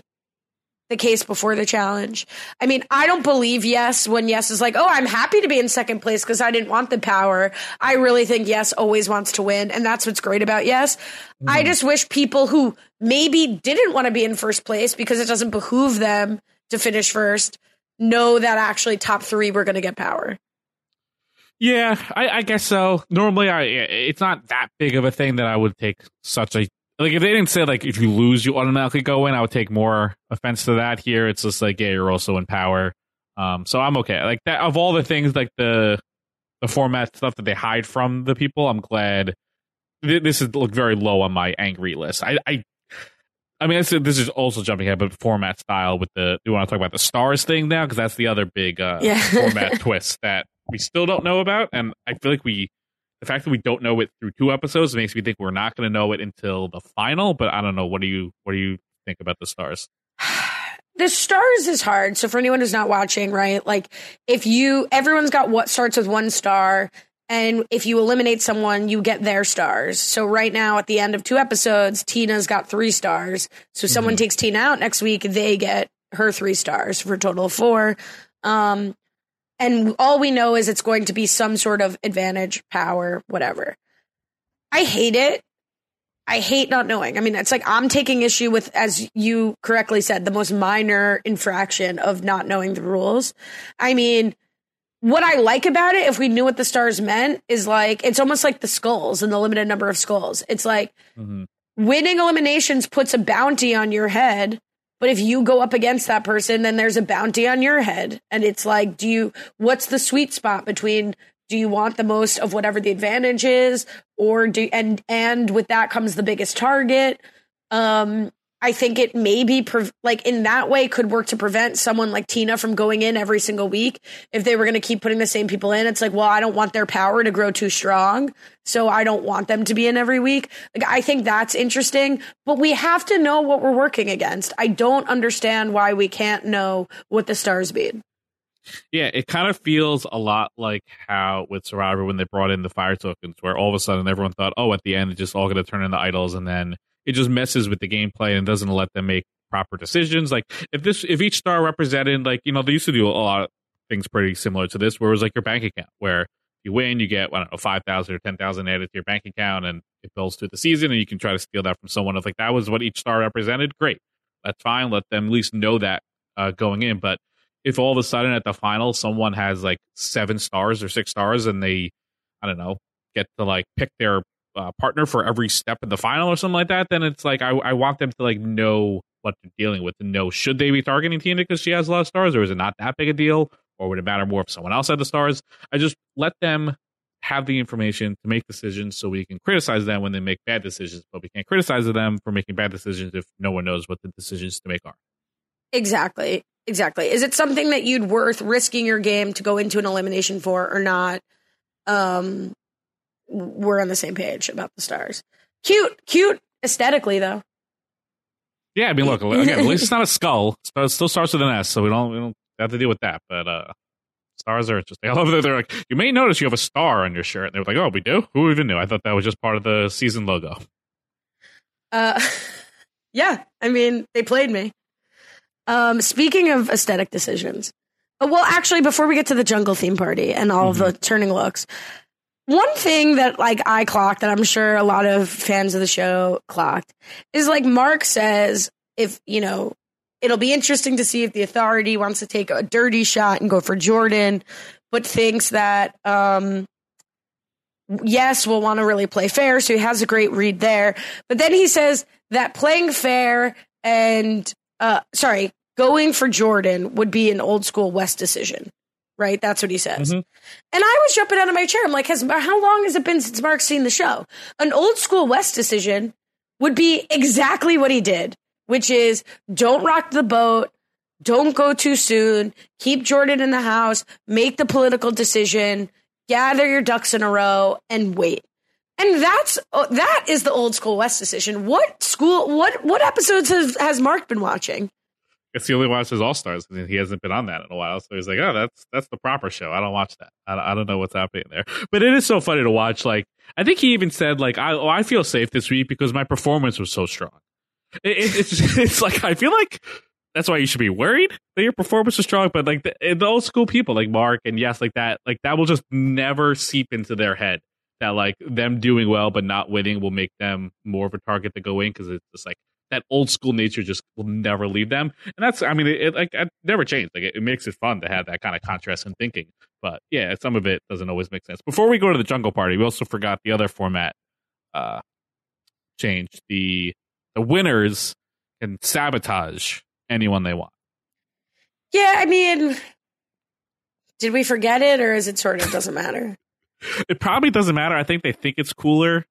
the case before the challenge. I mean, I don't believe yes when yes is like, oh, I'm happy to be in second place because I didn't want the power. I really think yes always wants to win. And that's what's great about yes. I mm. just wish people who maybe didn't want to be in first place because it doesn't behoove them to finish first know that actually top three were going to get power. Yeah, I, I guess so. Normally, I it's not that big of a thing that I would take such a like if they didn't say like if you lose you automatically go in, I would take more offense to that. Here, it's just like yeah, you're also in power. Um, so I'm okay. Like that of all the things like the the format stuff that they hide from the people, I'm glad th- this is look very low on my angry list. I I. I mean, this is, this is also jumping ahead, but format style with the. Do you want to talk about the stars thing now? Because that's the other big uh, Yeah. format twist that we still don't know about, and I feel like we, the fact that we don't know it through two episodes makes me think we're not going to know it until the final. But I don't know. What do you What do you think about the stars? the stars is hard. So for anyone who's not watching, right? Like if you everyone's got what starts with one star And if you eliminate someone, you get their stars. So right now, at the end of two episodes, Tina's got three stars. So if someone takes Tina out next week, they get her three stars for a total of four. Um, and all we know is it's going to be some sort of advantage, power, whatever. I hate it. I hate not knowing. I mean, it's like I'm taking issue with, as you correctly said, the most minor infraction of not knowing the rules. I mean, what I like about it, if we knew what the stars meant, is like it's almost like the skulls and the limited number of skulls. It's like mm-hmm. winning eliminations puts a bounty on your head. But if you go up against that person, then there's a bounty on your head. And it's like, do you, what's the sweet spot between, do you want the most of whatever the advantage is? Or do, and, and with that comes the biggest target. Um, I think it maybe pre- like in that way could work to prevent someone like Tina from going in every single week. If they were going to keep putting the same people in, it's like, well, I don't want their power to grow too strong. So I don't want them to be in every week. Like, I think that's interesting, but we have to know what we're working against. I don't understand why we can't know what the stars mean. Yeah, it kind of feels a lot like how with Survivor when they brought in the fire tokens, where all of a sudden everyone thought, oh, at the end it's just all going to turn into idols, and then it just messes with the gameplay and doesn't let them make proper decisions. Like if this, if each star represented, like you know, they used to do a lot of things pretty similar to this, where it was like your bank account, where you win, you get I don't know five thousand or ten thousand added to your bank account, and it builds through the season, and you can try to steal that from someone. If like that was what each star represented, great, that's fine. Let them at least know that uh, going in, but if all of a sudden at the final someone has like seven stars or six stars and they i don't know get to like pick their uh, partner for every step in the final or something like that then it's like I, I want them to like know what they're dealing with and know should they be targeting tina because she has a lot of stars or is it not that big a deal or would it matter more if someone else had the stars i just let them have the information to make decisions so we can criticize them when they make bad decisions but we can't criticize them for making bad decisions if no one knows what the decisions to make are Exactly. Exactly. Is it something that you'd worth risking your game to go into an elimination for or not? Um, we're on the same page about the stars. Cute, cute aesthetically though. Yeah, I mean, look again. At least it's not a skull. It still starts with an S, so we don't we don't have to deal with that. But uh stars are interesting. I love that they're like, you may notice you have a star on your shirt. And they were like, oh, we do. Who even knew? I thought that was just part of the season logo. Uh, yeah, I mean, they played me. Um, speaking of aesthetic decisions, uh, well, actually, before we get to the jungle theme party and all the turning looks, one thing that like I clocked that I'm sure a lot of fans of the show clocked is like Mark says, if you know, it'll be interesting to see if the authority wants to take a dirty shot and go for Jordan, but thinks that um yes, we'll want to really play fair. So he has a great read there. But then he says that playing fair and, uh, sorry, going for Jordan would be an old school Wes decision. Right? That's what he says. And I was jumping out of my chair. I'm like, has, how long has it been since Mark's seen the show? An old school Wes decision would be exactly what he did, which is don't rock the boat. Don't go too soon. Keep Jordan in the house. Make the political decision. Gather your ducks in a row and wait. And that's uh, that is the old school Wes decision. What school? What what episodes has, has Mark been watching? It's the only watches All Stars because he hasn't been on that in a while. So he's like, oh, that's that's the proper show. I don't watch that. I, I don't know what's happening there. But it is so funny to watch. Like I think he even said like, I oh, I feel safe this week because my performance was so strong. It, it, it's it's like I feel like that's why you should be worried that your performance was strong. But like the, eh, the old school people like Mark and yes, like that, like that will just never seep into their head that like them doing well but not winning will make them more of a target to go in because it's just like that old school nature just will never leave them. And that's, I mean, it, it like it never changed. Like it, it makes it fun to have that kind of contrast in thinking. But yeah, some of it doesn't always make sense. Before we go to the jungle party, we also forgot the other format uh changed. The the winners can sabotage anyone they want. Yeah, I mean, did we forget it, or is it sort of doesn't matter? It probably doesn't matter. I think they think it's cooler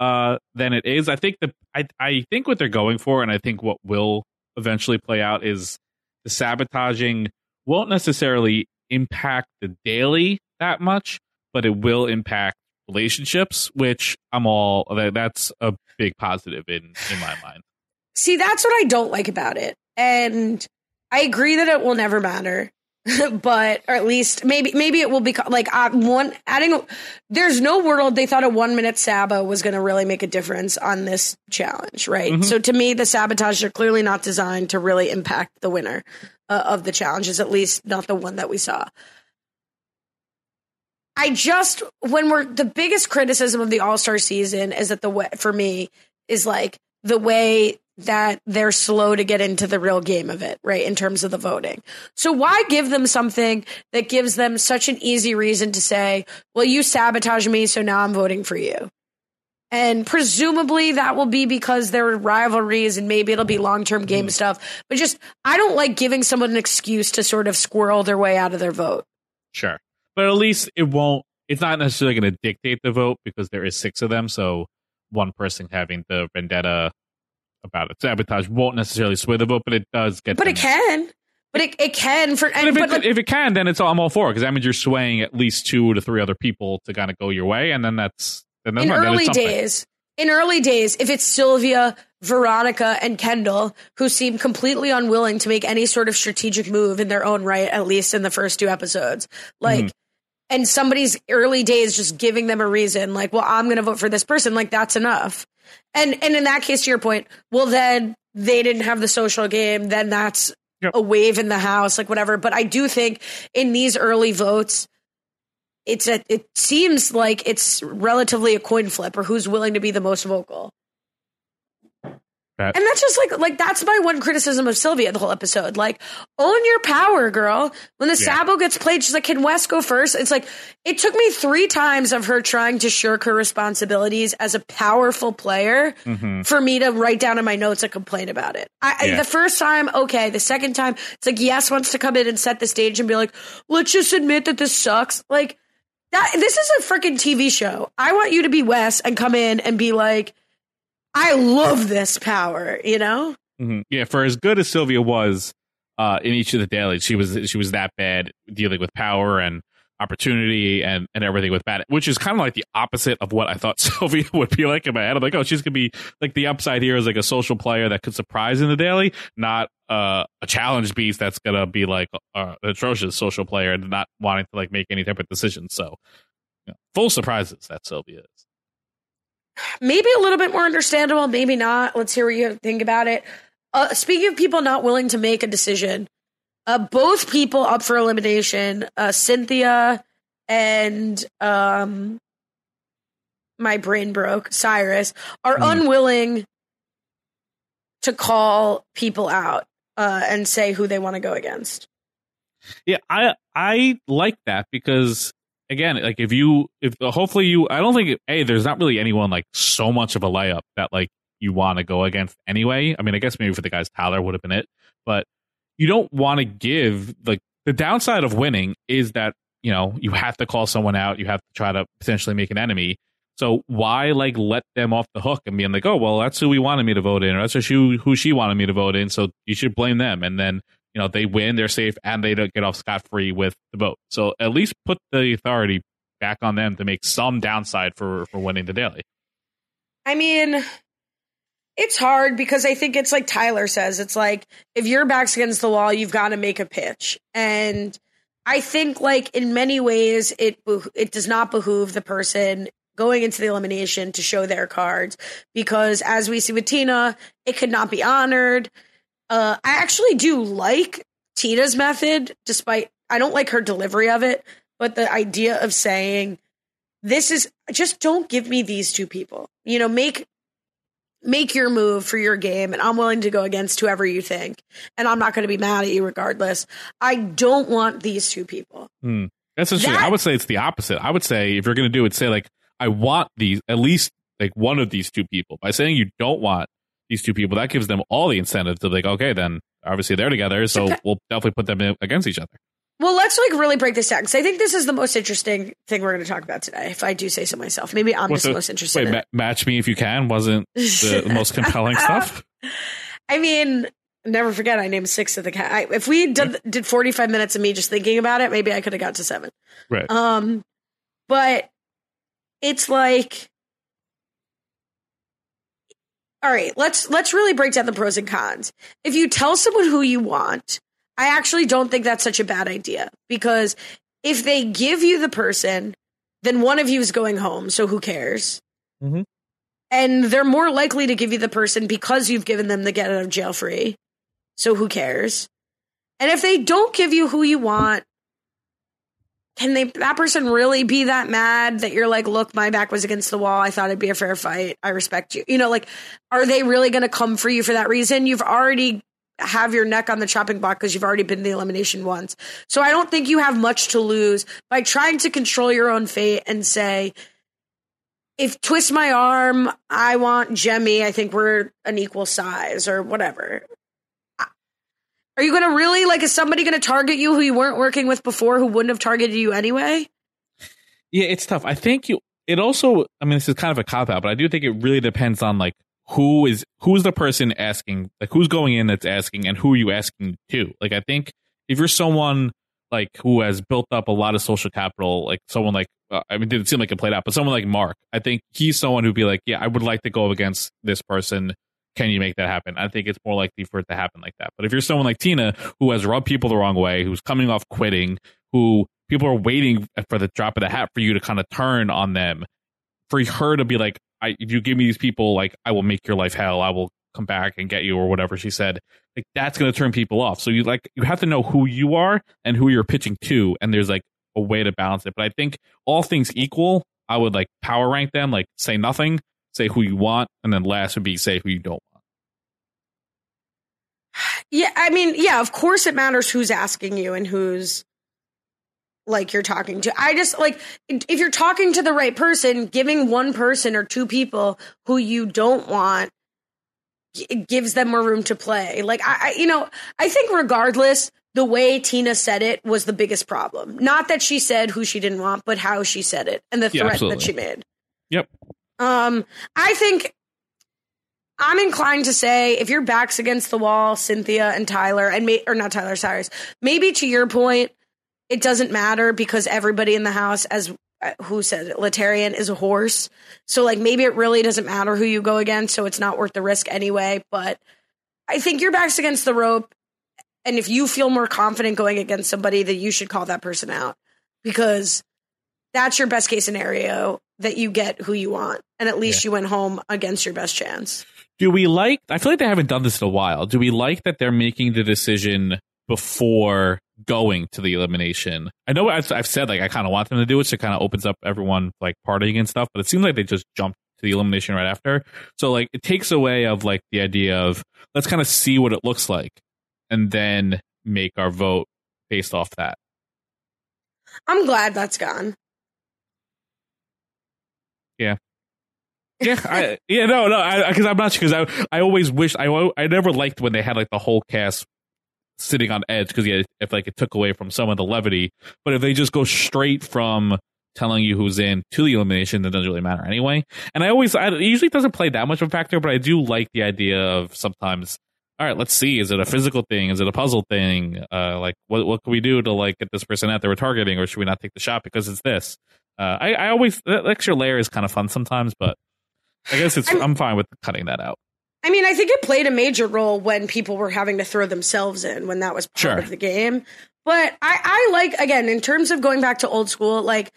uh, than it is. I think the I I think what they're going for, and I think what will eventually play out is the sabotaging won't necessarily impact the daily that much, but it will impact relationships, which I'm all that- that's a big positive in in my mind. See, that's what I don't like about it, and I agree that it will never matter. but or at least maybe maybe it will be like uh, one adding. There's no world they thought a one minute Saba was going to really make a difference on this challenge, right? Mhm. So to me, the sabotage are clearly not designed to really impact the winner uh, of the challenges, at least not the one that we saw. I just when we're the biggest criticism of the All Star season is that the way for me is like the way that they're slow to get into the real game of it, right? In terms of the voting. So why give them something that gives them such an easy reason to say, well, you sabotage me, so now I'm voting for you. And presumably that will be because there are rivalries and maybe it'll be long term game mm-hmm. stuff. But just, I don't like giving someone an excuse to sort of squirrel their way out of their vote. Sure. But at least it won't, it's not necessarily going to dictate the vote because there is six of them. So one person having the vendetta about it, sabotage won't necessarily sway the vote, but it does get But it can. But it, it can for But and, if, it, like, if it can, then it's all, I'm all for it because that means you're swaying at least two to three other people to kind of go your way, and then that's then that's in. Early days, in early days, if it's Sylvia, Veronica, and Kendall who seem completely unwilling to make any sort of strategic move in their own right, at least in the first two episodes, like. Mhm. And somebody's early days just giving them a reason, like, well, I'm going to vote for this person, like that's enough. And and in that case, to your point, well, then they didn't have the social game. Then that's a wave in the house, like whatever. But I do think in these early votes, it's a it seems like it's relatively a coin flip or who's willing to be the most vocal. That- And that's just like like that's my one criticism of Sylvia the whole episode. Like, own your power, girl. When the Yeah. Sabo gets played, she's like, "Can Wes go first? It's like it took me three times of her trying to shirk her responsibilities as a powerful player Mhm. for me to write down in my notes a complaint about it. I, I- the first time, okay. The second time, it's like Yes wants to come in and set the stage and be like, "Let's just admit that this sucks." Like that. This is a freaking TV show. I want you to be Wes and come in and be like, "I love this power," you know. Mhm. Yeah, for as good as Sylvia was uh, in each of the dailies, she was she was that bad dealing with power and opportunity and, and everything with bad, which is kind of like the opposite of what I thought Sylvia would be like in my head. I'm like, oh, she's gonna be like the upside here is like a social player that could surprise in the daily, not uh, a challenge beast that's gonna be like uh, an atrocious social player and not wanting to like make any type of decisions. So, full surprises that Sylvia. Maybe a little bit more understandable, maybe not. Let's hear what you think about it. Uh, speaking of people not willing to make a decision, uh, both people up for elimination, uh, Cynthia and um, my brain broke, Cyrus, are unwilling to call people out uh, and say who they want to go against. Yeah, I I like that because again, like if you if hopefully you I don't think hey, there's not really anyone like so much of a layup that like you want to go against anyway. I mean, I guess maybe for the guys Tyler would have been it, but you don't want to give like the downside of winning is that you know you have to call someone out, you have to try to potentially make an enemy. So why like let them off the hook and being like, oh well, that's who we wanted me to vote in, or that's who who she wanted me to vote in, so you should blame them. And then you know they win, they're safe, and they don't get off scot free with the vote. So at least put the authority back on them to make some downside for for winning the daily. I mean, it's hard because I think it's like Tyler says. It's like if your back's against the wall, you've got to make a pitch. And I think like in many ways, it it does not behoove the person going into the elimination to show their cards because as we see with Tina, it could not be honored. Uh, I actually do like Tina's method, despite I don't like her delivery of it, but the idea of saying this is just don't give me these two people. You know, make make your move for your game and I'm willing to go against whoever you think and I'm not going to be mad at you regardless. I don't want these two people. Hmm. That's interesting. I would say it's the opposite. I would say if you're going to do it, say like I want these at least like one of these two people. By saying you don't want these two people, that gives them all the incentive to like okay, then obviously they're together, so we'll definitely put them in- against each other. Well, let's like really break this down because I think this is the most interesting thing we're going to talk about today. If I do say so myself, maybe I'm What's just the most interested. Wait, in ma- match me if you can wasn't the most compelling stuff. I mean, never forget I named six of the cat. I, if we did, did 45 minutes of me just thinking about it, maybe I could have got to seven. Right. Um, but it's like, all right, let's let's really break down the pros and cons. If you tell someone who you want, I actually don't think that's such a bad idea because if they give you the person, then one of you is going home. So who cares? Mhm. And they're more likely to give you the person because you've given them the get out of jail free. So who cares? And if they don't give you who you want, can they that person really be that mad that you're like, look, my back was against the wall. I thought it'd be a fair fight. I respect you. You know, like, are they really gonna come for you for that reason? You've already have your neck on the chopping block because you've already been the elimination once. So I don't think you have much to lose by trying to control your own fate and say, if twist my arm, I want Jemmye. I think we're an equal size or whatever. Are you going to really like? Is somebody going to target you who you weren't working with before, who wouldn't have targeted you anyway? Yeah, it's tough. I think you. It also. I mean, this is kind of a cop out, but I do think it really depends on like who is who's the person asking, like who's going in that's asking, and who are you asking to. Like, I think if you're someone like who has built up a lot of social capital, like someone like uh, I mean, it didn't seem like it played out, but someone like Mark, I think he's someone who'd be like, yeah, I would like to go against this person. Can you make that happen? I think it's more likely for it to happen like that. But if you're someone like Tina, who has rubbed people the wrong way, who's coming off quitting, who people are waiting for the drop of the hat for you to kind of turn on them, for her to be like, I, if you give me these people, like I will make your life hell. I will come back and get you, or whatever she said. Like that's going to turn people off. So you like you have to know who you are and who you're pitching to, and there's like a way to balance it. But I think all things equal, I would like power rank them. Like say nothing, say who you want, and then last would be say who you don't want. Yeah, I mean, yeah, of course it matters who's asking you and who's like you're talking to. I just like if you're talking to the right person, giving one person or two people who you don't want it gives them more room to play. Like I, I you know, I think regardless, the way Tina said it was the biggest problem. Not that she said who she didn't want, but how she said it and the Yeah, threat absolutely. that she made. Yep. Um, I think I'm inclined to say if your back's against the wall, Cynthia and Tyler, and may, or not Tyler Cyrus, maybe to your point, it doesn't matter because everybody in the house, as uh, who said it, Laterrian is a horse. So like maybe it really doesn't matter who you go against, so it's not worth the risk anyway. But I think your back's against the rope, and if you feel more confident going against somebody, that you should call that person out because that's your best case scenario that you get who you want, and at least you went home against your best chance. Do we like? I feel like they haven't done this in a while. Do we like that they're making the decision before going to the elimination? I know I've, I've said like I kind of want them to do it, so it kind of opens up everyone like partying and stuff. But it seems like they just jumped to the elimination right after. So like it takes away of like the idea of let's kind of see what it looks like, and then make our vote based off that. I'm glad that's gone. Yeah. Yeah, I, yeah, no, no, because I'm not because I, I always wish I, I never liked when they had like the whole cast sitting on edge because yeah, if like it took away from some of the levity, but if they just go straight from telling you who's in to the elimination, that doesn't really matter anyway. And I always, I, it usually doesn't play that much of a factor, but I do like the idea of sometimes. All right, let's see. Is it a physical thing? Is it a puzzle thing? Uh, like, what what can we do to like get this person out that we're targeting, or should we not take the shot because it's this? Uh, I, I always that extra layer is kind of fun sometimes, but I guess it's I'm fine with cutting that out. I mean, I think it played a major role when people were having to throw themselves in when that was part Sure. of the game. But I, I like again in terms of going back to old school, like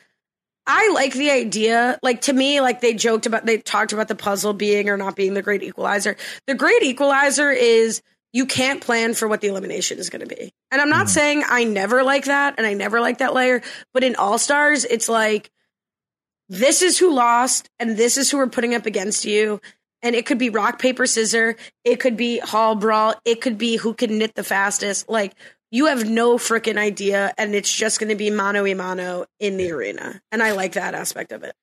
I like the idea. Like to me, like they joked about, they talked about the puzzle being or not being the great equalizer. The great equalizer is you can't plan for what the elimination is going to be. And I'm not mm-hmm. saying I never like that and I never like that layer, but in All Stars, it's like this is who lost and this is who we're putting up against you. And it could be rock, paper, scissor. It could be hall brawl. It could be who can knit the fastest. Like you have no freaking idea. And it's just going to be mano a mano in the arena. And I like that aspect of it.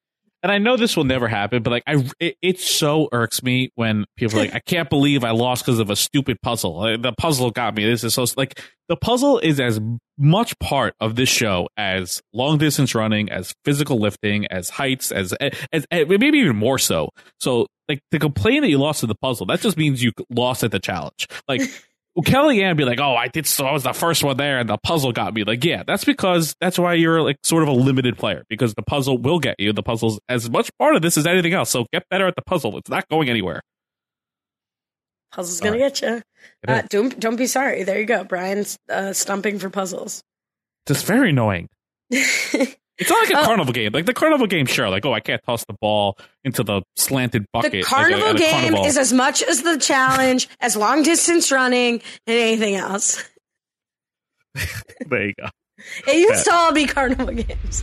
And I know this will never happen, but like I, it, it so irks me when people are like, I can't believe I lost because of a stupid puzzle. Like, The puzzle got me. This is so like the puzzle is as much part of this show as long distance running, as physical lifting, as heights, as, as, as maybe even more so. So like to complain that you lost to the puzzle, that just means you lost at the challenge. Like. Kellyanne be like, "Oh, I did so. I was the first one there, and the puzzle got me." Like, yeah, that's because that's why you're like sort of a limited player because the puzzle will get you. The puzzle's as much part of this as anything else. So get better at the puzzle. It's not going anywhere. Puzzle's going to get you. Uh, don't don't be sorry. There you go. Brian's uh, stumping for puzzles. Just very annoying. It's not like a Oh. carnival game. Like the carnival game, sure. Like, oh, I can't toss the ball into the slanted bucket. The like carnival at a game carnival. is as much as the challenge, as long distance running, and anything else. there you go. It used to all be carnival games.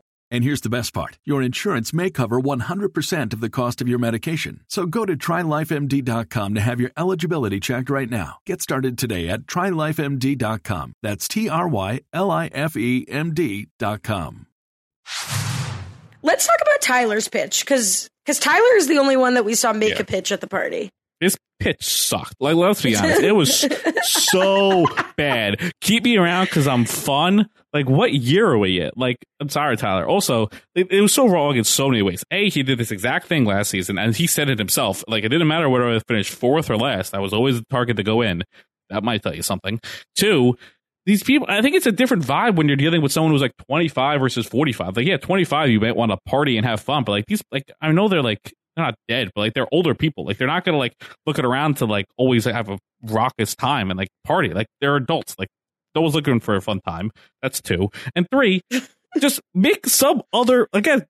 And here's the best part your insurance may cover 100% of the cost of your medication. So go to trylifemd.com to have your eligibility checked right now. Get started today at trylifemd.com. That's T R Y L I F E M D.com. Let's talk about Tyler's pitch because because Tyler is the only one that we saw make Yeah. a pitch at the party. This pitch sucked. Like, let's be honest, it was so bad. Keep me around because I'm fun. Like, what year are we at? Like, I'm sorry, Tyler. Also, it, it was so wrong in so many ways. A, he did this exact thing last season, and he said it himself. Like, it didn't matter whether I finished fourth or last. I was always the target to go in. That might tell you something. Two, these people, I think it's a different vibe when you're dealing with someone who's like 25 versus 45. Like, yeah, 25, you might want to party and have fun, but like these, like, I know they're like, they're not dead, but like they're older people. Like, they're not going to like look it around to like always have a raucous time and like party. Like, they're adults. Like, always looking for a fun time. That's two. And three, just make some other, again,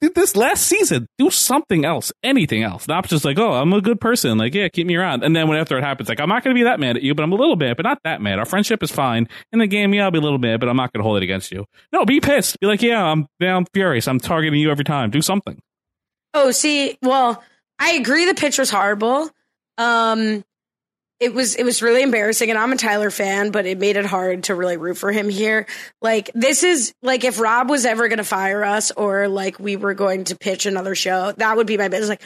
this last season, do something else, anything else. Not just like, oh, I'm a good person. Like, yeah, keep me around. And then when after it happens, like, I'm not going to be that mad at you, but I'm a little bit, but not that mad. Our friendship is fine. In the game, yeah, I'll be a little bit, but I'm not going to hold it against you. No, be pissed. Be like, yeah, I'm, yeah, I'm furious. I'm targeting you every time. Do something. Oh, see, well, I agree the pitch was horrible. Um it was it was really embarrassing and I'm a Tyler fan, but it made it hard to really root for him here. Like this is like if Rob was ever going to fire us or like we were going to pitch another show, that would be my business like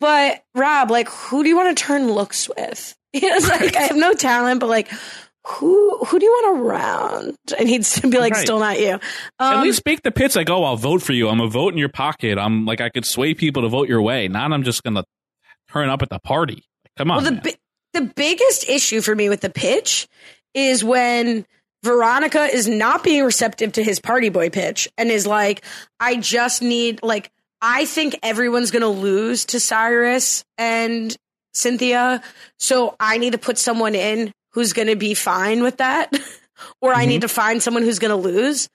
but Rob, like who do you want to turn looks with? It's like I have no talent, but like who who do you want around? And he'd be like, Right. still not you. At Um, least make the pitch like, oh, I'll vote for you. I'm a vote in your pocket. I'm like, I could sway people to vote your way. Not I'm just going to turn up at the party. Come on. Well, the bi- the biggest issue for me with the pitch is when Veronica is not being receptive to his party boy pitch and is like, I just need like I think everyone's gonna lose to Cyrus and Cynthia, so I need to put someone in who's gonna be fine with that, or I need mm-hmm. to find someone who's gonna lose.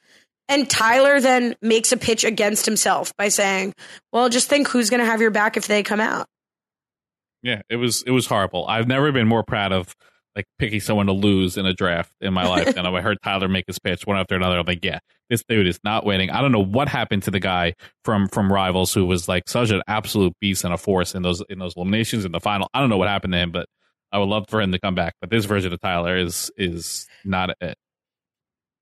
And Tyler then makes a pitch against himself by saying, "Well, just think who's gonna have your back if they come out." Yeah, it was it was horrible. I've never been more proud of like picking someone to lose in a draft in my life. and I heard Tyler make his pitch one after another. I'm like, yeah, this dude is not winning. I don't know what happened to the guy from from Rivals who was like such an absolute beast and a force in those in those eliminations in the final. I don't know what happened to him, but I would love for him to come back. But this version of Tyler is is not it.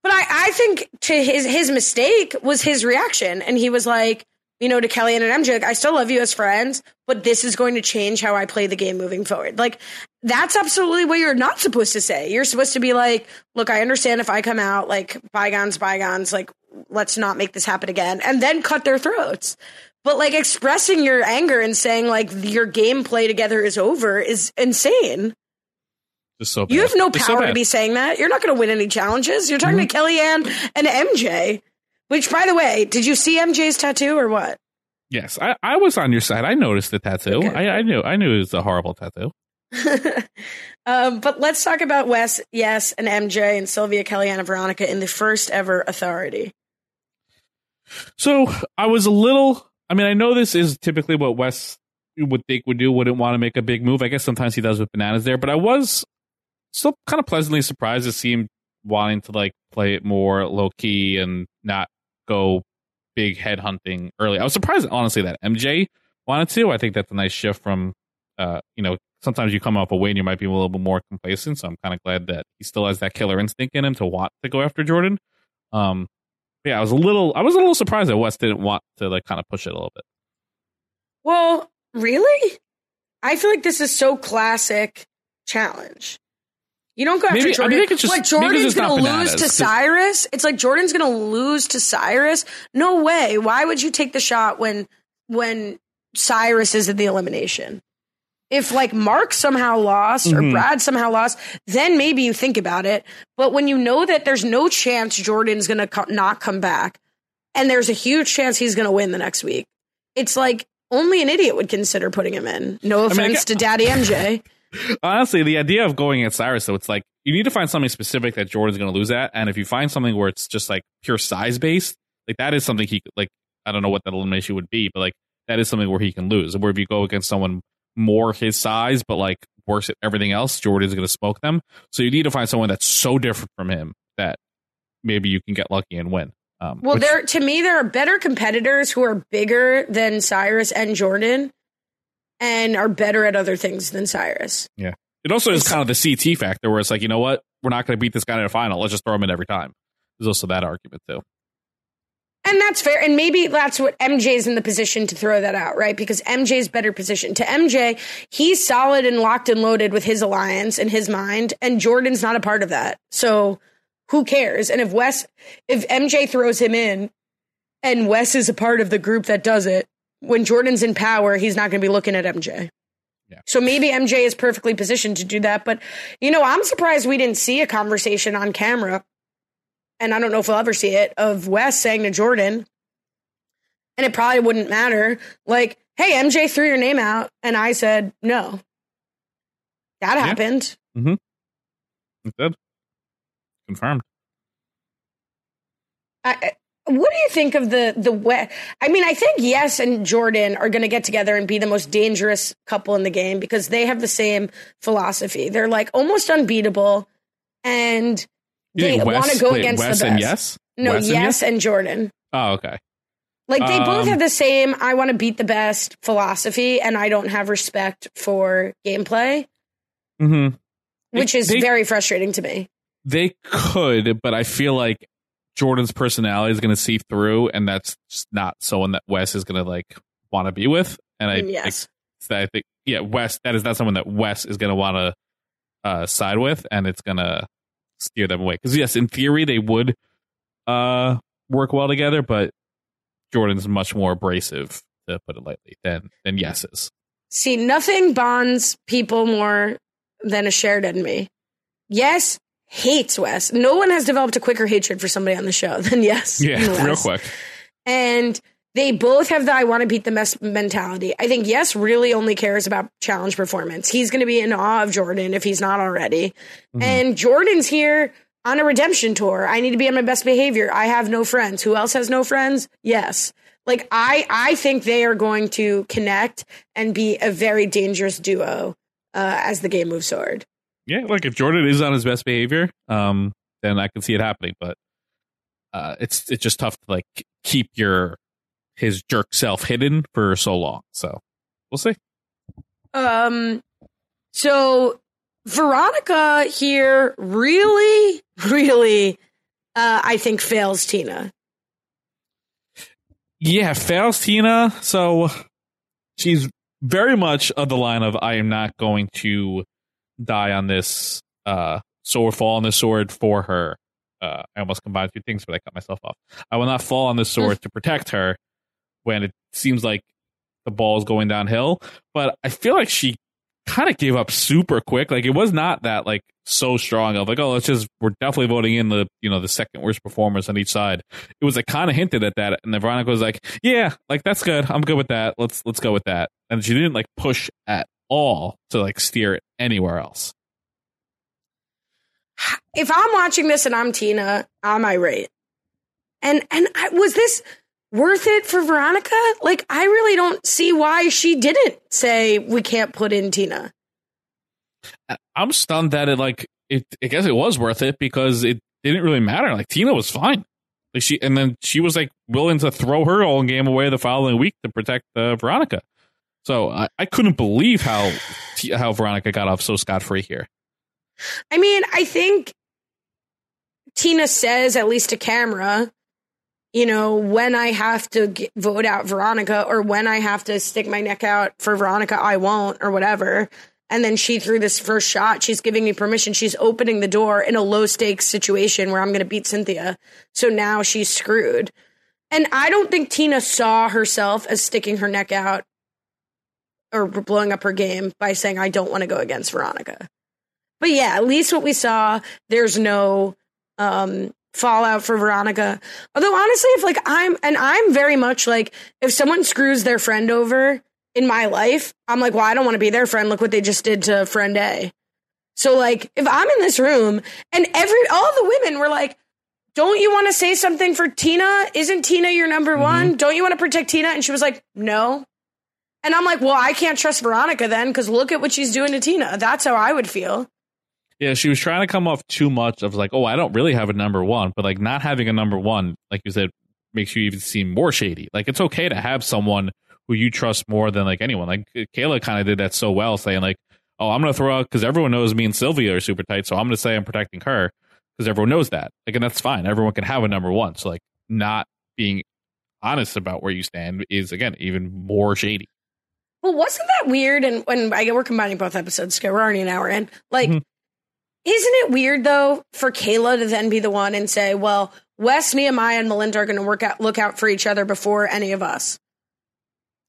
But I, I think to his his mistake was his reaction, and he was like, you know, to Kellyanne and MJ, like, I still love you as friends, but this is going to change how I play the game moving forward. Like that's absolutely what you're not supposed to say. You're supposed to be like, look, I understand if I come out, like bygones, bygones, like let's not make this happen again, and then cut their throats. But like expressing your anger and saying like your gameplay together is over is insane. Just so bad. You have no Just so power to be saying that. You're not going to win any challenges. You're talking to Kellyanne and MJ. Which, by the way, did you see MJ's tattoo or what? Yes, I, I was on your side. I noticed the tattoo. I, I knew I knew it was a horrible tattoo. um, but let's talk about Wes, yes, and MJ and Sylvia, Kellyanne, and Veronica in the first ever Authority. So I was a little. I mean, I know this is typically what Wes would think would do. Wouldn't want to make a big move. I guess sometimes he does with bananas there, but I was still kind of pleasantly surprised to see him wanting to like play it more low key and not go big head hunting early. I was surprised, honestly, that MJ wanted to. I think that's a nice shift from uh, you know, sometimes you come off a win, you might be a little bit more complacent. So I'm kind of glad that he still has that killer instinct in him to want to go after Jordan. Um, yeah, I was a little, I was a little surprised that Wes didn't want to like kind of push it a little bit. Well, really? I feel like this is so classic challenge. You don't go after Maybe- I Jordan. think it's just- what Jordan's to not lose bananas, to Cyrus? It's like Jordan's going to lose to Cyrus. No way. Why would you take the shot when when Cyrus is in the elimination? If like Mark somehow lost or Mhm. Brad somehow lost, then maybe you think about it. But when you know that there's no chance Jordan's going to co- not come back, and there's a huge chance he's going to win the next week, it's like only an idiot would consider putting him in. No I mean, I offense to Daddy MJ. Honestly, the idea of going at Cyrus, though, it's like you need to find something specific that Jordan's going to lose at, and if you find something where it's just like pure size based, like that is something he could like. I don't know what that elimination would be, but like that is something where he can lose. Where if you go against someone more his size, but like worse at everything else, Jordan's going to smoke them. So you need to find someone that's so different from him that maybe you can get lucky and win. Um, Well, which- there to me there are better competitors who are bigger than Cyrus and Jordan, and are better at other things than Cyrus. Yeah. It also is kind of the CT factor where it's like, you know what? We're not going to beat this guy in a final. Let's just throw him in every time. There's also that argument, too. And that's fair. And maybe that's what MJ's in the position to throw that out, right? Because MJ's better position. To MJ, he's solid and locked and loaded with his alliance and his mind, and Jordan's not a part of that. So who cares? And if Wes, if MJ throws him in and Wes is a part of the group that does it, when Jordan's in power, he's not going to be looking at MJ. Yeah. So maybe MJ is perfectly positioned to do that. But, you know, I'm surprised we didn't see a conversation on camera and I don't know if we'll ever see it, of Wes saying to Jordan, and it probably wouldn't matter, like, hey, MJ threw your name out, and I said no. That Yeah. happened. Mm-hmm. It did. Confirmed. I, what do you think of the the West? I mean, I think Yes and Jordan are going to get together and be the most dangerous couple in the game because they have the same philosophy. They're like almost unbeatable, and they want to go wait, against Wes the and best. Yes? No, Wes and Yes Yes? and Jordan. Oh, okay. Like they both Um, have the same I want to beat the best philosophy and I don't have respect for gameplay, Mm-hmm. which is They- very frustrating to me. They could, but I feel like Jordan's personality is going to see through, and that's just not someone that Wes is going to like want to be with. And I, Mm, yes. I, I think, yeah, Wes, that is not someone that Wes is going to want to uh, side with, and it's going to steer them away. Because yes, in theory, they would uh, work well together, but Jordan's much more abrasive, to put it lightly, than than Yes is. See, nothing bonds people more than a shared enemy. Yes hates Wes. No one has developed a quicker hatred for somebody on the show than Yes. Yeah, real quick. And they both have the I want to beat the mess mentality. I think Yes really only cares about challenge performance. He's going to be in awe of Jordan if he's not already. Mm-hmm. And Jordan's here on a redemption tour. I need to be on my best behavior. I have no friends. Who else has no friends? Yes. Like I, I think they are going to connect and be a very dangerous duo uh, as the game moves forward. Yeah, like if Jordan is on his best behavior, um, then I can see it happening. But uh, it's it's just tough to like keep your his jerk self hidden for so long. So we'll see. Um, so Veronica here really, really, uh, I think fails Tina. Yeah, fails Tina. So she's very much of the line of I am not going to die on this uh sword, fall on the sword for her. Uh, I almost combined two things, but I cut myself off. I will not fall on the sword to protect her when it seems like the ball is going downhill. But I feel like she kind of gave up super quick. Like it was not that like so strong of like, oh, let's just we're definitely voting in the you know the second worst performers on each side. It was like kind of hinted at that, and then Veronica was like, yeah, like that's good. I'm good with that. Let's let's go with that. And she didn't like push at all to like steer it anywhere else. If I'm watching this and I'm Tina, I'm irate. And and I, was this worth it for Veronica? Like I really don't see why she didn't say we can't put in Tina. I'm stunned that it like it. I guess it was worth it because it didn't really matter. Like Tina was fine. Like she and then she was like willing to throw her own game away the following week to protect uh, Veronica. So I, I couldn't believe how how Veronica got off so scot free here. I mean, I think Tina says, at least to camera, you know, when I have to get, vote out Veronica or when I have to stick my neck out for Veronica, I won't or whatever. And then she threw this first shot. She's giving me permission. She's opening the door in a low stakes situation where I'm going to beat Cynthia. So now she's screwed. And I don't think Tina saw herself as sticking her neck out or blowing up her game by saying, I don't want to go against Veronica. But yeah, at least what we saw, there's no um, fallout for Veronica. Although honestly, if like I'm, and I'm very much like, if someone screws their friend over in my life, I'm like, well, I don't want to be their friend. Look what they just did to friend A. So like, if I'm in this room and every, all the women were like, don't you want to say something for Tina? Isn't Tina your number mm-hmm. one? Don't you want to protect Tina? And she was like, no. And I'm like, well, I can't trust Veronica then because look at what she's doing to Tina. That's how I would feel. Yeah, she was trying to come off too much of like, oh, I don't really have a number one, but like not having a number one, like you said, makes you even seem more shady. Like it's okay to have someone who you trust more than like anyone. Like Kailah kind of did that so well, saying like, oh, I'm gonna throw out because everyone knows me and Sylvia are super tight, so I'm gonna say I'm protecting her because everyone knows that. Like, and that's fine. Everyone can have a number one. So like, not being honest about where you stand is again even more shady. Well, wasn't that weird? And when I we're combining both episodes, okay, we're already an hour in. Like, Mm-hmm. Isn't it weird though for Kailah to then be the one and say, "Well, Wes, Nehemiah, and Melinda are going to work out, look out for each other before any of us,"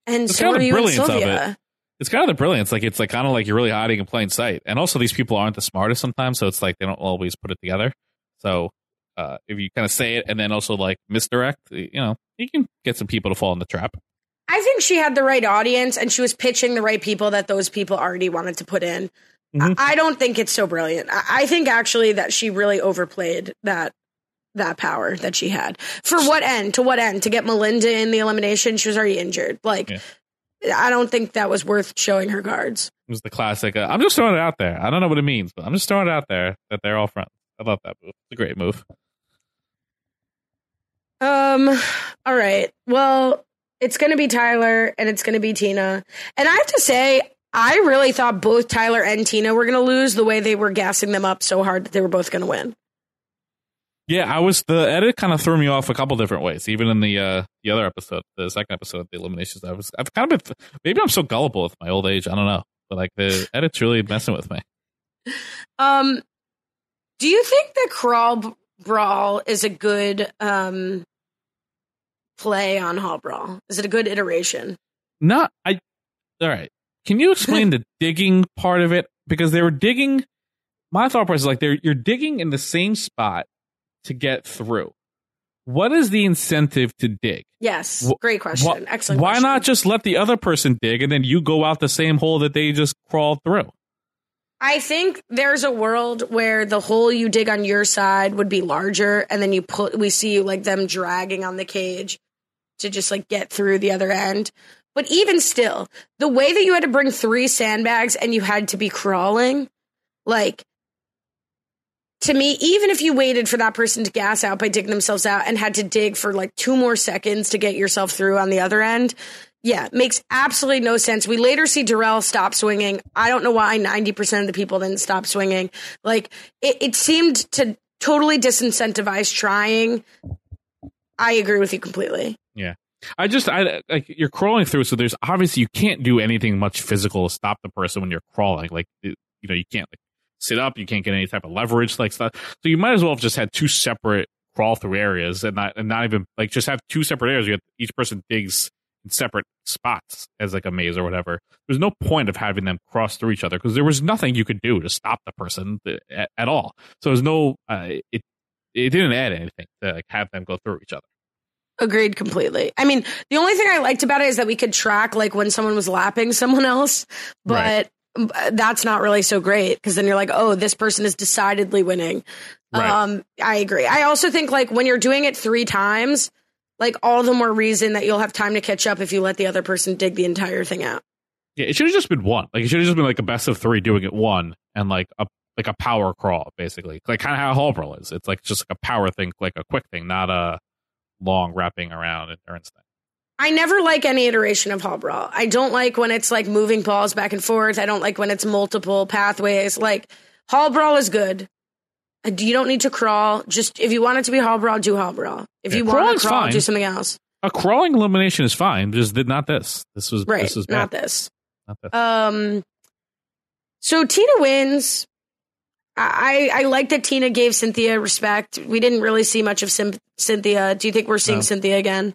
and It's so kind are of the you and Sylvia. it. It's kind of the brilliance. Like it's like kind of like you're really hiding in plain sight. And also these people aren't the smartest sometimes, so it's like they don't always put it together. So uh, if you kind of say it and then also like misdirect, you know, you can get some people to fall in the trap. I think she had the right audience and she was pitching the right people that those people already wanted to put in. Mm-hmm. I, I don't think it's so brilliant. I, I think actually that she really overplayed that that power that she had. For what end? To what end? To get Melinda in the elimination? She was already injured. Like, Yeah. I don't think that was worth showing her cards. It was the classic. Uh, I'm just throwing it out there. I don't know what it means, but I'm just throwing it out there that they're all friends. I love that move. It's a great move. Um. All right. Well, it's going to be Tyler and it's going to be Tina. And I have to say, I really thought both Tyler and Tina were going to lose the way they were gassing them up so hard that they were both going to win. Yeah, I was the edit kind of threw me off a couple different ways. Even in the uh the other episode, the second episode, of the eliminations, I was I've kind of been maybe I'm so gullible with my old age. I don't know, but like the edit's really messing with me. Um, do you think that crawl brawl is a good um play on hall brawl? Is it a good iteration? Not I. All right, can you explain the digging part of it? Because they were digging. My thought process is like they're you're digging in the same spot to get through. What is the incentive to dig? Yes, great question. Wh- Excellent. Why question. not just let the other person dig and then you go out the same hole that they just crawled through? I think there's a world where the hole you dig on your side would be larger, and then you put we see like them dragging on the cage to just like get through the other end. But even still, the way that you had to bring three sandbags and you had to be crawling, like to me, even if you waited for that person to gas out by digging themselves out and had to dig for like two more seconds to get yourself through on the other end, yeah, makes absolutely no sense. We later see Darrell stop swinging. I don't know why 90% of the people didn't stop swinging. Like, it, it seemed to totally disincentivize trying. I agree with you completely. Yeah. I just I like you're crawling through, so there's obviously you can't do anything much physical to stop the person when you're crawling. Like you know, you can't like sit up, you can't get any type of leverage like stuff. So you might as well have just had two separate crawl through areas and not and not even like just have two separate areas. You have, each person digs in separate spots as like a maze or whatever. There's no point of having them cross through each other because there was nothing you could do to stop the person th- at, at all. So there's no uh, it it didn't add anything to like, have them go through each other. Agreed completely. I mean, the only thing I liked about it is that we could track like when someone was lapping someone else, but Right. that's not really so great because then you're like, oh, this person is decidedly winning. Right. Um, I agree. I also think like when you're doing it three times, like all the more reason that you'll have time to catch up if you let the other person dig the entire thing out. Yeah, it should have just been one. Like it should have just been like a best of three doing it one and like a like a power crawl, basically. Like kind of how Hall Brawl is. It's like just like a power thing, like a quick thing, not a long wrapping around endurance thing. I never like any iteration of hall brawl. I don't like when it's like moving balls back and forth. I don't like when it's multiple pathways. Like hall brawl is good. Uh, You don't need to crawl. Just if you want it to be hall brawl, do hall brawl. If Yeah, you want to crawl, fine. do something else. A crawling elimination is fine, just did not this. This was Right, This was not this. Not this. Um, so Tina wins. I I like that Tina gave Cynthia respect. We didn't really see much of Cyn- Cynthia. Do you think we're seeing No. Cynthia again?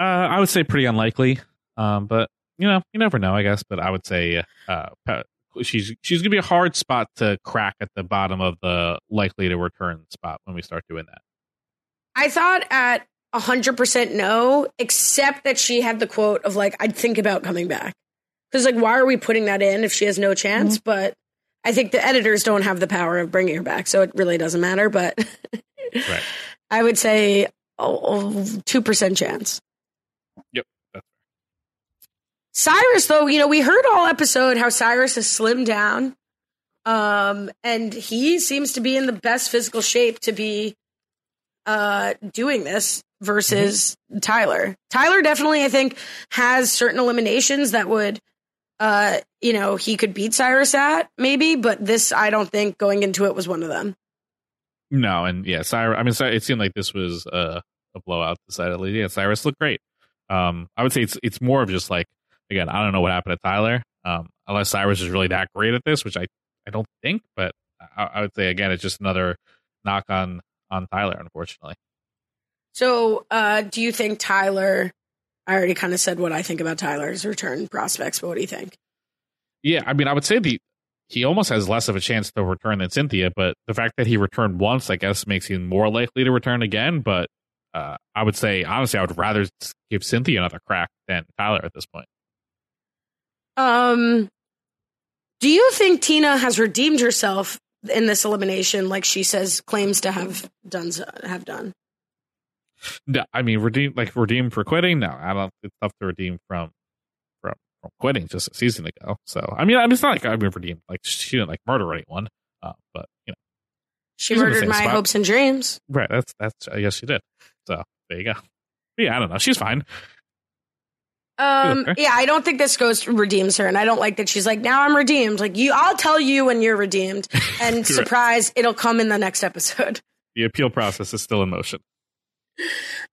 Uh, I would say pretty unlikely. Um, but you know, you never know, I guess. But I would say uh, she's she's gonna be a hard spot to crack at the bottom of the likely to return spot when we start doing that. I thought at hundred percent no, except that she had the quote of like, "I'd think about coming back." Because like, why are we putting that in if she has no chance? But I think the editors don't have the power of bringing her back, so it really doesn't matter. But Right. I would say two percent chance. Yep. Cyrus, though, you know, we heard all episode how Cyrus has slimmed down. Um, and he seems to be in the best physical shape to be uh doing this versus Tyler. Tyler definitely, I think, has certain eliminations that would uh, you know, he could beat Cyrus at, maybe, but this I don't think going into it was one of them. No, and yeah, Cyrus. I mean, it seemed like this was a, a blowout. Decidedly, yeah. Cyrus looked great. Um, I would say it's it's more of just like again, I don't know what happened to Tyler. Um, unless Cyrus is really that great at this, which I I don't think. But I, I would say again, it's just another knock on on Tyler, unfortunately. So, uh, do you think Tyler? I already kind of said what I think about Tyler's return prospects, but what do you think? Yeah, I mean, I would say the he almost has less of a chance to return than Cynthia, but the fact that he returned once, I guess, makes him more likely to return again. But uh, I would say, honestly, I would rather give Cynthia another crack than Tyler at this point. Um, do you think Tina has redeemed herself in this elimination, like she says claims to have done? Have done? No, I mean, redeem like redeem for quitting. No, I don't. It's tough to redeem from from from quitting just a season ago. So I mean, I mean, it's not like I've been redeemed. Like she didn't like murder anyone, uh, but you know, She She's in the murdered my spot. hopes and dreams. right? That's that's. I guess she did. So there you go. But yeah, I don't know. She's fine. Um, Okay. yeah, I don't think this goes redeems her, and I don't like that she's like, now I'm redeemed. Like you, I'll tell you when you're redeemed, and surprise, it'll come in the next episode. The appeal process is still in motion.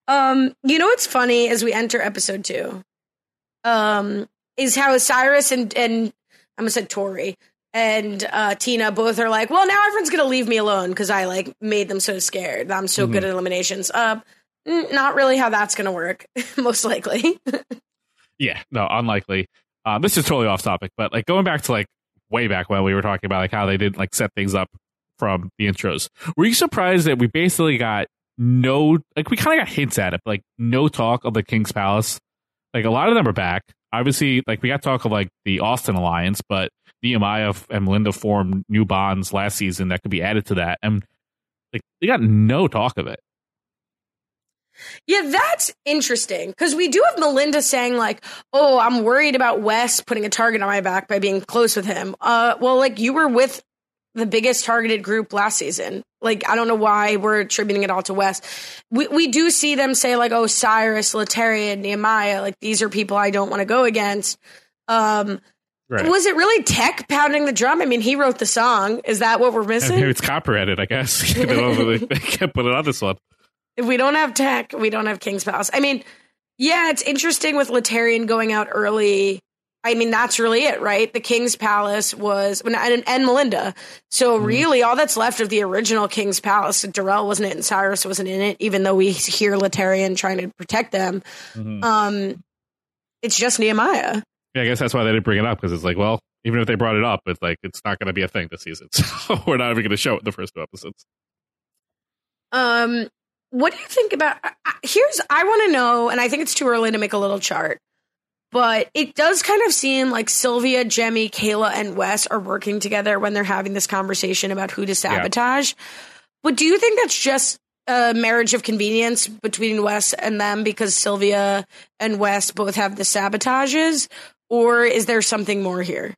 Um, you know what's funny as we enter episode two, um, is how Cyrus and and I'm gonna say Tori and uh, Tina both are like, well, now everyone's gonna leave me alone because I like made them so scared. I'm so good Mhm. at eliminations. Uh, not really how that's gonna work. Most likely. Yeah, no, unlikely. Um, this is totally off topic, but like going back to like way back when we were talking about like how they didn't like set things up from the intros. Were you surprised that we basically got no like we kind of got hints at it, like no talk of the King's Palace? Like a lot of them are back. Obviously, like we got talk of like the Austin Alliance, but Nehemiah and Melinda formed new bonds last season that could be added to that, and like they got no talk of it. Yeah, that's interesting because we do have Melinda saying like, "Oh, I'm worried about Wes putting a target on my back by being close with him." Uh, well, like you were with the biggest targeted group last season. Like, I don't know why we're attributing it all to Wes. We we do see them say like, "Oh, Cyrus, Laterrian, Nehemiah, like these are people I don't want to go against." Um, Right. was it really Tech pounding the drum? I mean, he wrote the song. Is that what we're missing? it's copyrighted, I guess. they, don't really, they can't put it on this one. If we don't have tech, we don't have King's Palace. I mean, yeah, it's interesting with Laterrian going out early. I mean, that's really it, right? The King's Palace was and, and Melinda. So really, all that's left of the original King's Palace, Darrell wasn't it, and Cyrus wasn't in it. Even though we hear Laterrian trying to protect them, Mhm. um, it's just Nehemiah. Yeah, I guess that's why they didn't bring it up because it's like, well, even if they brought it up, it's like it's not going to be a thing this season. So we're not even going to show it in the first two episodes. Um, what do you think about? Here's I want to know, and I think it's too early to make a little chart, but it does kind of seem like Sylvia, Jemmye, Kailah, and Wes are working together when they're having this conversation about who to sabotage. But do you think that's just a marriage of convenience between Wes and them because Sylvia and Wes both have the sabotages, or is there something more here?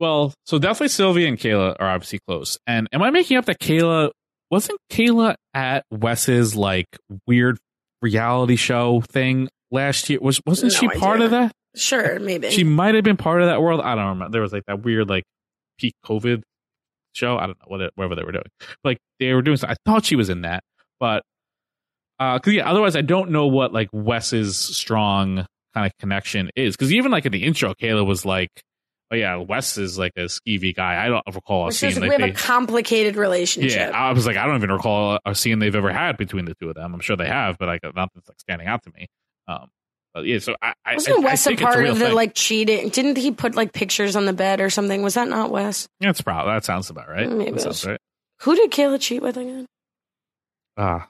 Well, so definitely Sylvia and Kailah are obviously close. And am I making up that Kailah wasn't Kailah at Wes's like weird reality show thing last year. Was wasn't No she part of that? Sure, maybe. She might have been part of that world. I don't remember. There was like that weird like peak COVID show. I don't know what it, whatever they were doing. Like they were doing. some- I thought she was in that, but uh, cause yeah. Otherwise, I don't know what like Wes's strong kind of connection is. Because even like in the intro, Kailah was like, "Oh yeah, Wes is like a skeevy guy." I don't recall a scene like we have they, a complicated relationship. yeah, I was like, I don't even recall a scene they've ever had between the two of them. I'm sure they have, but like nothing's like standing out to me. Um, but yeah, so I, Wasn't I, Wes a think a part real of the thing. like cheating? Didn't he put like pictures on the bed or something? Was that not Wes? That's probably that sounds about right. Maybe that sounds right. Who did Kailah cheat with again? Ah,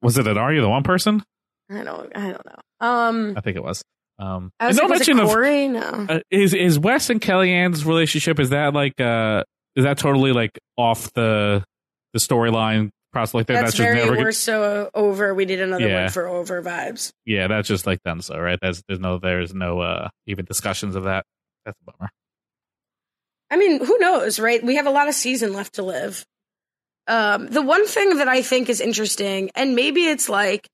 was it an Are you the one person? I don't. I don't know. Um, I think it was. Um, I was and like, no was mention of Corey? No. uh, is is Wes and Kellyanne's relationship is that like uh is that totally like off the the storyline process like that? That's, That's, just very. never. We're so over. We need another Yeah. one for over vibes. yeah, that's just like done so right. That's there's no there's no uh even discussions of that. That's a bummer. I mean, who knows, right? We have a lot of season left to live. Um, the one thing that I think is interesting, and maybe it's like,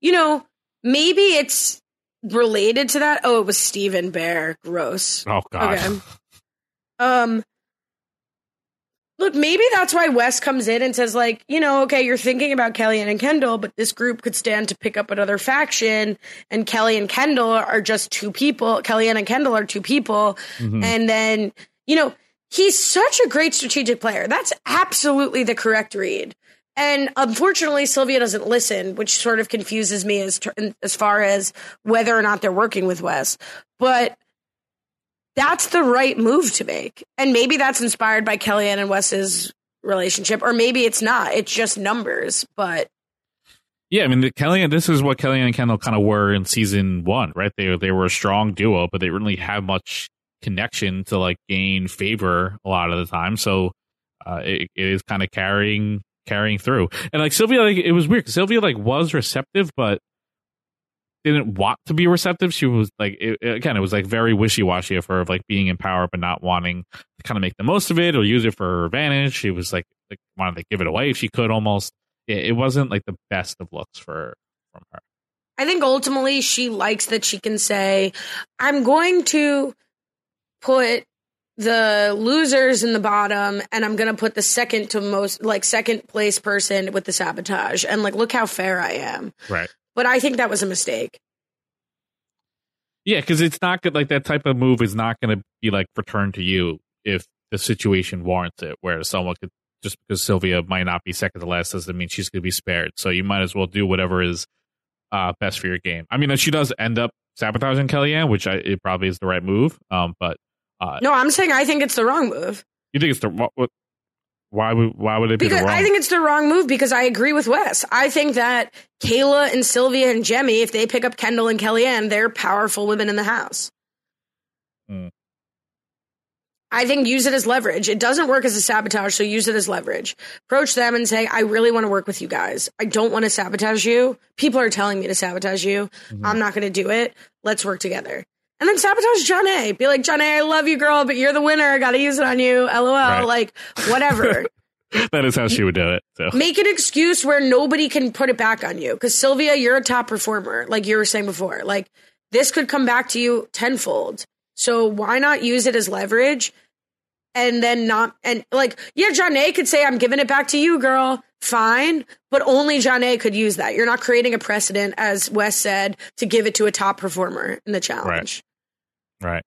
you know, maybe it's related to that. Oh, it was Stephen Bear. Gross. Oh god. Okay. Um, look, maybe that's why Wes comes in and says, like, you know, okay, you're thinking about Kellyanne and Kendal, but this group could stand to pick up another faction, and Kelly and Kendal are just two people. Kellyanne and Kendal are two people, Mhm. and then you know he's such a great strategic player. That's absolutely the correct read. And unfortunately, Sylvia doesn't listen, which sort of confuses me as as far as whether or not they're working with Wes. But that's the right move to make. And maybe that's inspired by Kellyanne and Wes's relationship, or maybe it's not. It's just numbers. But Yeah, I mean, the Kellyanne. This is what Kellyanne and Kendal kind of were in season one, right? They they were a strong duo, but they didn't really have much connection to like gain favor a lot of the time. So uh, it, it is kind of carrying carrying through. And like Sylvia, like it was weird. Sylvia like was receptive, but didn't want to be receptive. She was like, it, again, it was like very wishy washy of her of like being in power but not wanting to kind of make the most of it or use it for her advantage. She was like, like wanted to give it away if she could almost. It, it wasn't like the best of looks for from her. I think ultimately she likes that she can say, I'm going to put the losers in the bottom and I'm going to put the second to most, like, second place person with the sabotage. And, like, look how fair I am. Right. But I think that was a mistake. Yeah, because it's not good. Like that type of move is not going to be like returned to you if the situation warrants it. Where someone could just because Sylvia might not be second to last doesn't mean she's going to be spared. So you might as well do whatever is uh, best for your game. I mean, she does end up sabotaging Kellyanne, which I, it probably is the right move. Um, but uh, No, I'm saying I think it's the wrong move. you think it's the what, what, why would why would it be Because? I think it's the wrong move because I agree with Wes. I think that Kailah and Sylvia and Jemmye, if they pick up Kendal and Kellyanne, they're powerful women in the house. Hmm. I think use it as leverage. It doesn't work as a sabotage, so use it as leverage. Approach them and say, I really want to work with you guys. I don't want to sabotage you. People are telling me to sabotage you. Mm-hmm. I'm not going to do it. Let's work together. And then sabotage Jonna. Be like, Jonna, I love you, girl, but you're the winner. I got to use it on you. LOL. Right. Like, whatever. that is how she would do it. So Make an excuse where nobody can put it back on you. Because Sylvia, you're a top performer, like you were saying before. Like this could come back to you tenfold. So why not use it as leverage? And then not and like yeah, Jonna could say I'm giving it back to you, girl. Fine, but only Jonna could use that. You're not creating a precedent, as Wes said, to give it to a top performer in the challenge. Right.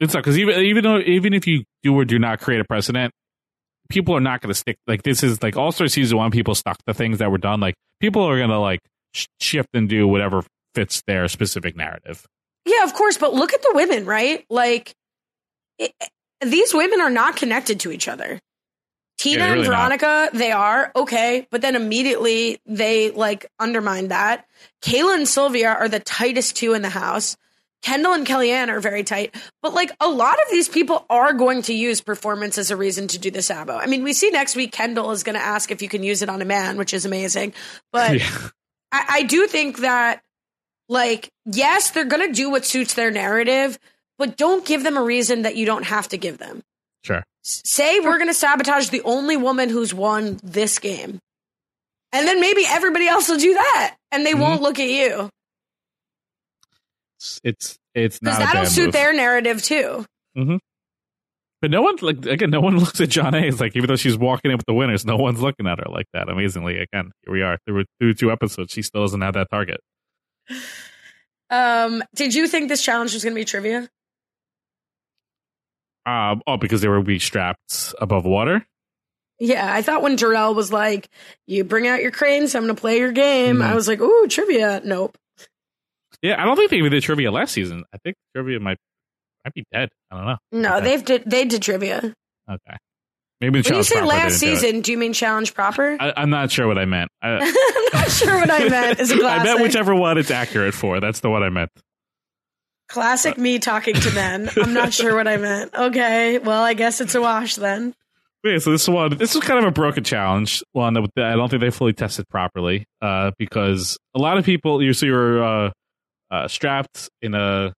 It's not because even even though even if you do or do not create a precedent, people are not going to stick. Like this is like All Star season one. People stuck to things that were done. Like people are going to like sh- shift and do whatever fits their specific narrative. Yeah, of course, but look at the women, right? Like it, these women are not connected to each other. Tina Yeah, and really not. Veronica, they are okay, but then immediately they like undermine that. Kailah and Sylvia are the tightest two in the house. Kendal and Kellyanne are very tight, but like a lot of these people are going to use performance as a reason to do the Sabo. I mean, we see next week Kendal is going to ask if you can use it on a man, which is amazing. But I, I do think that, like, yes, they're going to do what suits their narrative, but don't give them a reason that you don't have to give them. Sure. Say we're going to sabotage the only woman who's won this game. And then maybe everybody else will do that and they Mhm. won't look at you. It's it's, it's Because not that'll suit move. their narrative too. hmm But no one like again, no one looks at Jonna. It's like even though she's walking in with the winners, no one's looking at her like that. Amazingly, again, here we are through through two episodes. She still doesn't have that target. Um, did you think this challenge was going to be trivia? Um, oh, because they were being strapped above water. Yeah, I thought when Jarrell was like, "You bring out your cranes, I'm going to play your game," Mhm. I was like, "Ooh, trivia." Nope. Yeah, I don't think they even did trivia last season. I think trivia might might be dead. I don't know. No, Okay. they've did they did trivia. Okay, maybe When you say last didn't do season, do you mean challenge proper? I, I'm not sure what I meant. I, I'm not sure what I meant. Is a I meant whichever one it's accurate for. That's the one I meant. Classic me talking to men. I'm not sure what I meant. Okay, well, I guess it's a wash then. Yeah, so this one, this was kind of a broken challenge, one that I don't think they fully tested properly, uh, because a lot of people, you see, you're uh, uh, strapped in a,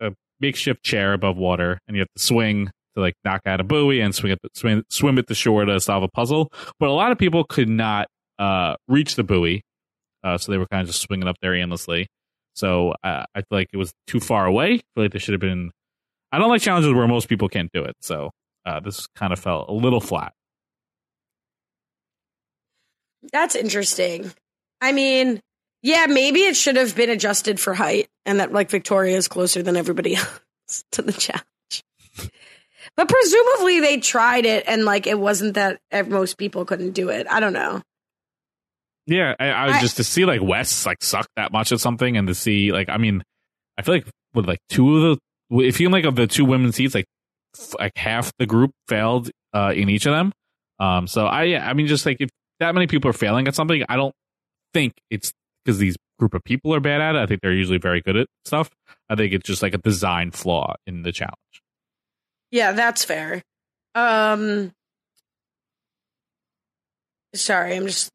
a makeshift chair above water, and you have to swing to like knock out a buoy and swing at the, swim, swim at the shore to solve a puzzle. But a lot of people could not uh, reach the buoy, uh, so they were kind of just swinging up there endlessly. So uh, I feel like it was too far away. I feel like there should have been. I don't like challenges where most people can't do it. So uh, this kind of felt a little flat. That's interesting. I mean, yeah, maybe it should have been adjusted for height and that like Victoria is closer than everybody else to the challenge. But presumably they tried it and like it wasn't that most people couldn't do it. I don't know. Yeah, I, I was I- just to see like Wes like suck that much at something, and to see like I mean, I feel like with like two of the if you like of the two women's seats, like f- like half the group failed uh in each of them. Um, so I yeah, I mean, just like if that many people are failing at something, I don't think it's because these group of people are bad at it. I think they're usually very good at stuff. I think it's just like a design flaw in the challenge. Yeah, that's fair. Um Sorry, I'm just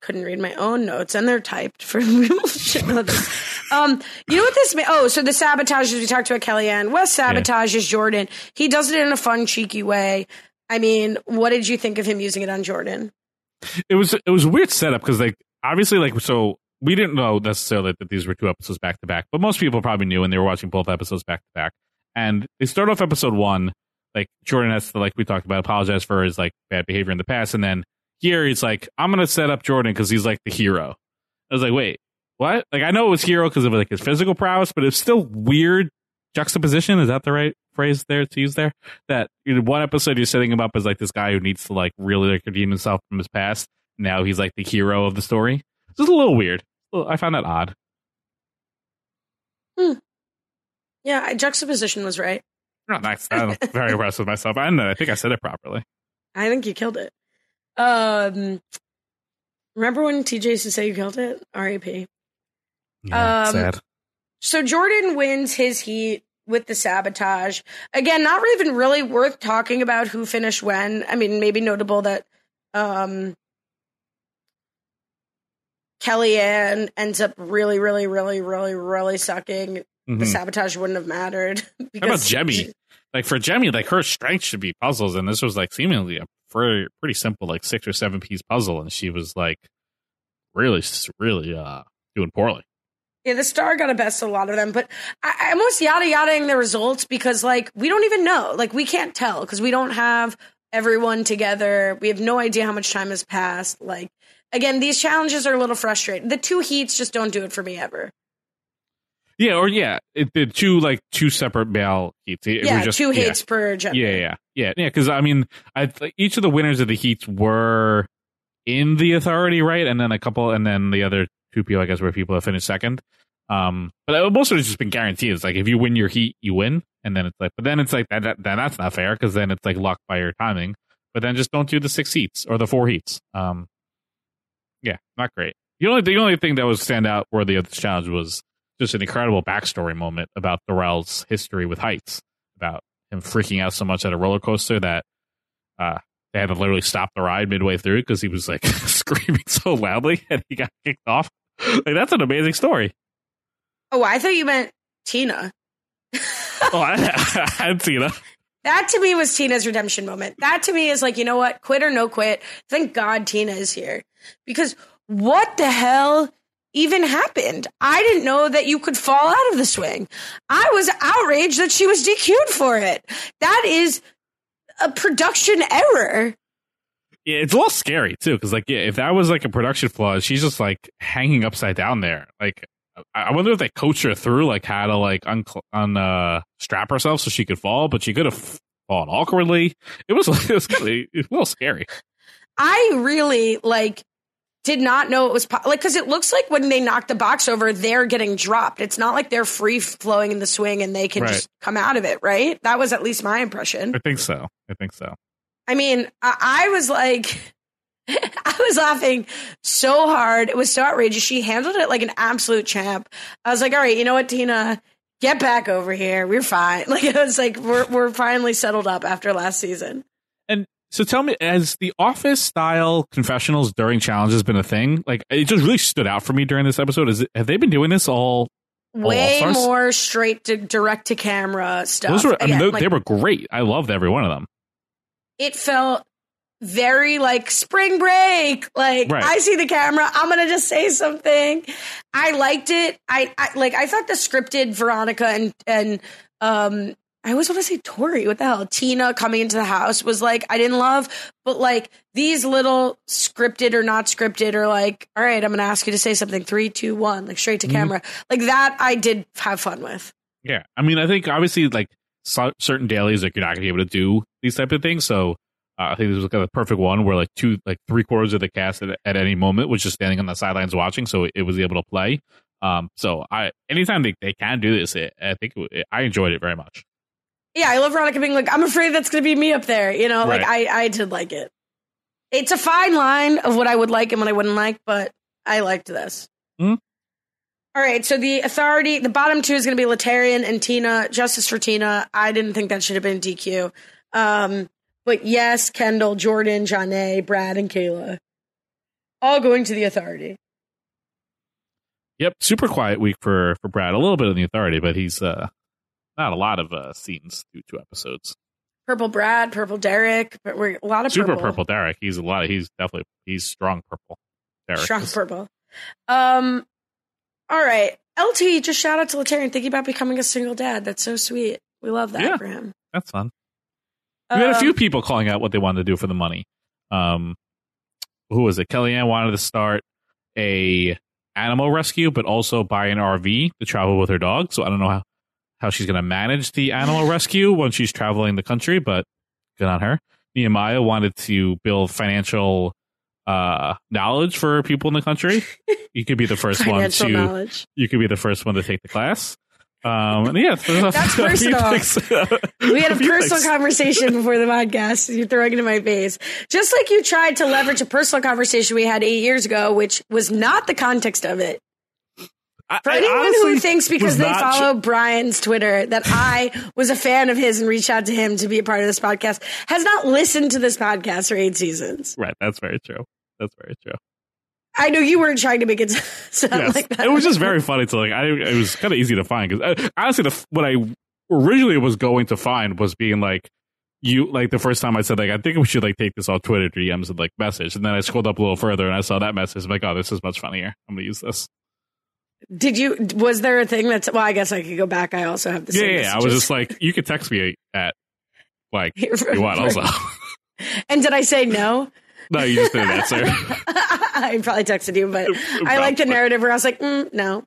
couldn't read my own notes and they're typed for people should know this. Um, you know what this oh, so the sabotage we talked about Kellyanne. Wes sabotages Jordan. He does it in a fun, cheeky way. I mean, what did you think of him using it on Jordan? it was it was a weird setup because like obviously like so we didn't know necessarily that these were two episodes back to back, but most people probably knew and they were watching both episodes back to back. And they start off episode one, like Jordan has to like we talked about apologize for his like bad behavior in the past, and then here he's like I'm gonna set up Jordan because he's like the hero. I was like, wait, what? Like I know it was hero because of like his physical prowess, but it's still weird juxtaposition. Is that the right phrase there to use there? That in one episode you're setting him up as like this guy who needs to like really like redeem himself from his past. Now he's like the hero of the story. It's a little weird. Well, I found that odd. Yeah, juxtaposition was right. Oh, nice. I'm very impressed with myself. I know. I think I said it properly. I think you killed it. Um, remember when TJ used to say you killed it? R.A.P. Yeah, Um, sad. So Jordan wins his heat with the sabotage. Again, not even really worth talking about who finished when. I mean, maybe notable that um Kellyanne ends up really, really, really, really, really sucking. The Mhm. sabotage wouldn't have mattered. How about Jemmye? Like for Jemmye, like her strength should be puzzles, and this was like seemingly a pretty, pretty simple, like six or seven piece puzzle, and she was like really, really uh doing poorly. Yeah, the star got a best a lot of them, but I, I almost yada yadaing the results because like we don't even know, like we can't tell because we don't have everyone together. We have no idea how much time has passed. Like again, these challenges are a little frustrating. The two heats just don't do it for me ever. Yeah, or yeah, it did two like two separate male heats. It- yeah, just- two yeah. per gender. Yeah, yeah, yeah, yeah. Because I mean, I th- each of the winners of the heats were in the authority, right? And then a couple, and then the other two people, I guess, were people that finished second. Um, but most of it's just been guaranteed. It's like if you win your heat, you win, and then it's like, but then it's like that. that then that's not fair because then it's like luck by your timing. But then just don't do the six heats or the four heats. Um, yeah, not great. The only the only thing that was stand out worthy of this challenge was just an incredible backstory moment about Darrell's history with heights, about him freaking out so much at a roller coaster that uh, they had to literally stop the ride midway through because he was like screaming so loudly and he got kicked off. Like that's an amazing story. Oh, I thought you meant Tina. Oh, I, I hadn't seen it. That to me was Tina's redemption moment. That to me is like, you know what? Quit or no quit. Thank God Tina is here. Because what the hell even happened? I didn't know that you could fall out of the swing. I was outraged that she was DQ'd for it. That is a production error. Yeah, it's a little scary too, because like, yeah, if that was like a production flaw, she's just like hanging upside down there. Like, I wonder if they coached her through like how to like un un uh, strap herself so she could fall, but she could have fallen awkwardly. It was it was kind of a little scary. I really like did not know it was po- like because it looks like when they knock the box over, they're getting dropped. It's not like they're free flowing in the swing and they can Right. just come out of it, right? That was at least my impression. I think so. I think so. I mean, I, I was like, I was laughing so hard. It was so outrageous. She handled it like an absolute champ. I was like, all right, you know what, Tina? Get back over here. We're fine. Like it was like we're we're finally settled up after last season. And so tell me, has the office style confessionals during challenges been a thing? Like it just really stood out for me during this episode. Is it, have they been doing this all? Way All-Stars? more straight to direct to camera stuff. Those were, I mean, they, like, they were great. I loved every one of them. it felt very like spring break. Like Right. I see the camera, I'm gonna just say something. I liked it. I, I like. I thought the scripted Veronica and and um. I always want to say Tori. What the hell? Tina coming into the house was like I didn't love, but like these little scripted or not scripted or like, all right, I'm gonna ask you to say something. Three, two, one, like straight to Mhm. camera. Like that, I did have fun with. Yeah, I mean, I think obviously like so, certain dailies, like you're not gonna be able to do these type of things. So uh, I think this was kind of the perfect one where like two, like three quarters of the cast at, at any moment was just standing on the sidelines watching, so it was able to play. Um, so I anytime they, they can do this, it, I think it, I enjoyed it very much. Yeah, I love Veronica being like, I'm afraid that's going to be me up there. You know, like I, I did like it. It's a fine line of what I would like and what I wouldn't like, but I liked this. Mhm. All right, so the authority, the bottom two is going to be Laterrian and Tina. Justice for Tina. I didn't think that should have been DQ. Um, but yes, Kendal, Jordan, Janae, Brad, and Kailah, all going to the authority. Yep, super quiet week for for Brad. A little bit in the authority, but he's uh not a lot of uh scenes through two episodes. Purple Brad, Purple Derek, but we're a lot of Super purple. purple Derek. He's a lot. Of, he's definitely he's strong purple. Derek. Strong is. purple. Um, all right. LT, just shout out to Laterrian thinking about becoming a single dad. That's so sweet. We love that Yeah. for him. That's fun. We had a Um, few people calling out what they wanted to do for the money. Um, who was it? Kellyanne wanted to start a animal rescue, but also buy an RV to travel with her dog. So I don't know how, how she's going to manage the animal rescue when she's traveling the country, but good on her. Nehemiah wanted to build financial uh, knowledge for people in the country. You could be the first one to. knowledge. You could be the first one to take the class. Um, and yeah, That's personal. We had a personal conversation before the podcast. You're throwing it in my face. Just like you tried to leverage a personal conversation we had eight years ago, which was not the context of it. For I anyone who thinks because they follow Brian's Twitter that I was a fan of his and reached out to him to be a part of this podcast, has not listened to this podcast for eight seasons. Right, that's very true. That's very true. I know you weren't trying to make it sound Yes. like that. It was just very funny to like. I it was kind of easy to find because uh, honestly, the what I originally was going to find was being like you like the first time I said like I think we should like take this off Twitter DMs and like message, and then I scrolled up a little further and I saw that message. I'm like, oh, this is much funnier. I'm gonna use this. Did you? Was there a thing that's? Well, I guess I could go back. I also have the Yeah, same. yeah, yeah. I was just like, you could text me at like you want also. And did I say no? No, you just didn't answer. I probably texted you, but I like the narrative where I was like, mm, no.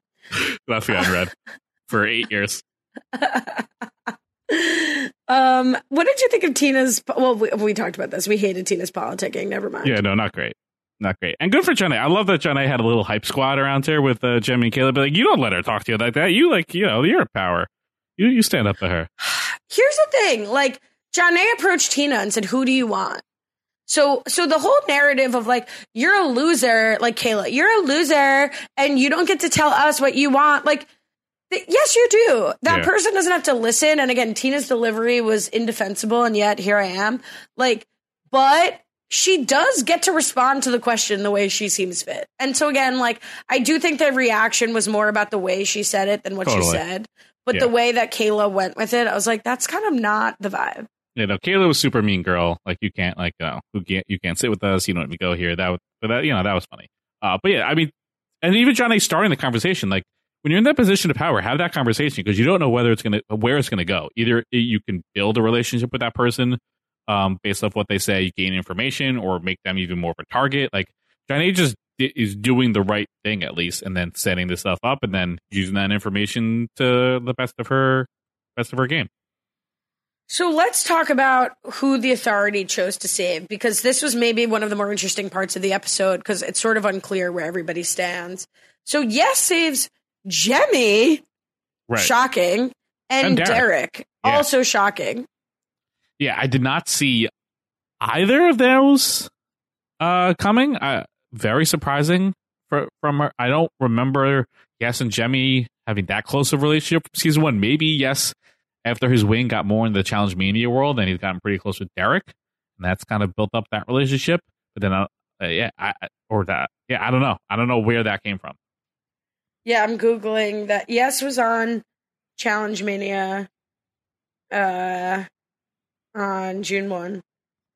Left me unread for eight years. Um, what did you think of Tina's? Well, we, we talked about this. We hated Tina's politicking. Never mind. Yeah, no, not great. Not great. And good for Jenna. I love that Jenna had a little hype squad around here with uh, Jemmye and Caleb. But like, you don't let her talk to you like that. You like, you know, you're a power. You you stand up to her. Here's the thing: like, Janae approached Tina and said, "Who do you want?" So, so the whole narrative of like you're a loser, like Kailah, you're a loser, and you don't get to tell us what you want. Like, th- yes, you do. That Yeah. person doesn't have to listen. And again, Tina's delivery was indefensible, and yet here I am. Like, but she does get to respond to the question the way she seems fit. And so again, like I do think the reaction was more about the way she said it than what she said. But Yeah. the way that Kailah went with it, I was like, that's kind of not the vibe. You know, Kailah was super mean girl. Like you can't like, you who can't you can't sit with us. You don't let me go here. That was, but that you know that was funny. Uh, but yeah, I mean, and even Jonna. starting the conversation, like when you're in that position of power, have that conversation because you don't know whether it's gonna where it's gonna go. Either you can build a relationship with that person um, based off what they say, you gain information, or make them even more of a target. Like Jonna. just is doing the right thing at least, and then setting this stuff up, and then using that information to the best of her best of her game. So let's talk about who the authority chose to save because this was maybe one of the more interesting parts of the episode because it's sort of unclear where everybody stands. So yes saves Jemmye, Right. shocking, and, And Derek. Derek, Yeah. also shocking. Yeah, I did not see either of those uh, coming. Uh, very surprising for, from her. I don't remember Yes and Jemmye having that close of a relationship from season one. Maybe Yes, after his wing got more in the Challenge Mania world, and he's gotten pretty close with Derek, and that's kind of built up that relationship. But then, uh, uh, yeah, I, I- or that, yeah, I don't know. I don't know where that came from. Yeah, I'm googling that. Yes was on Challenge Mania, uh, on June one.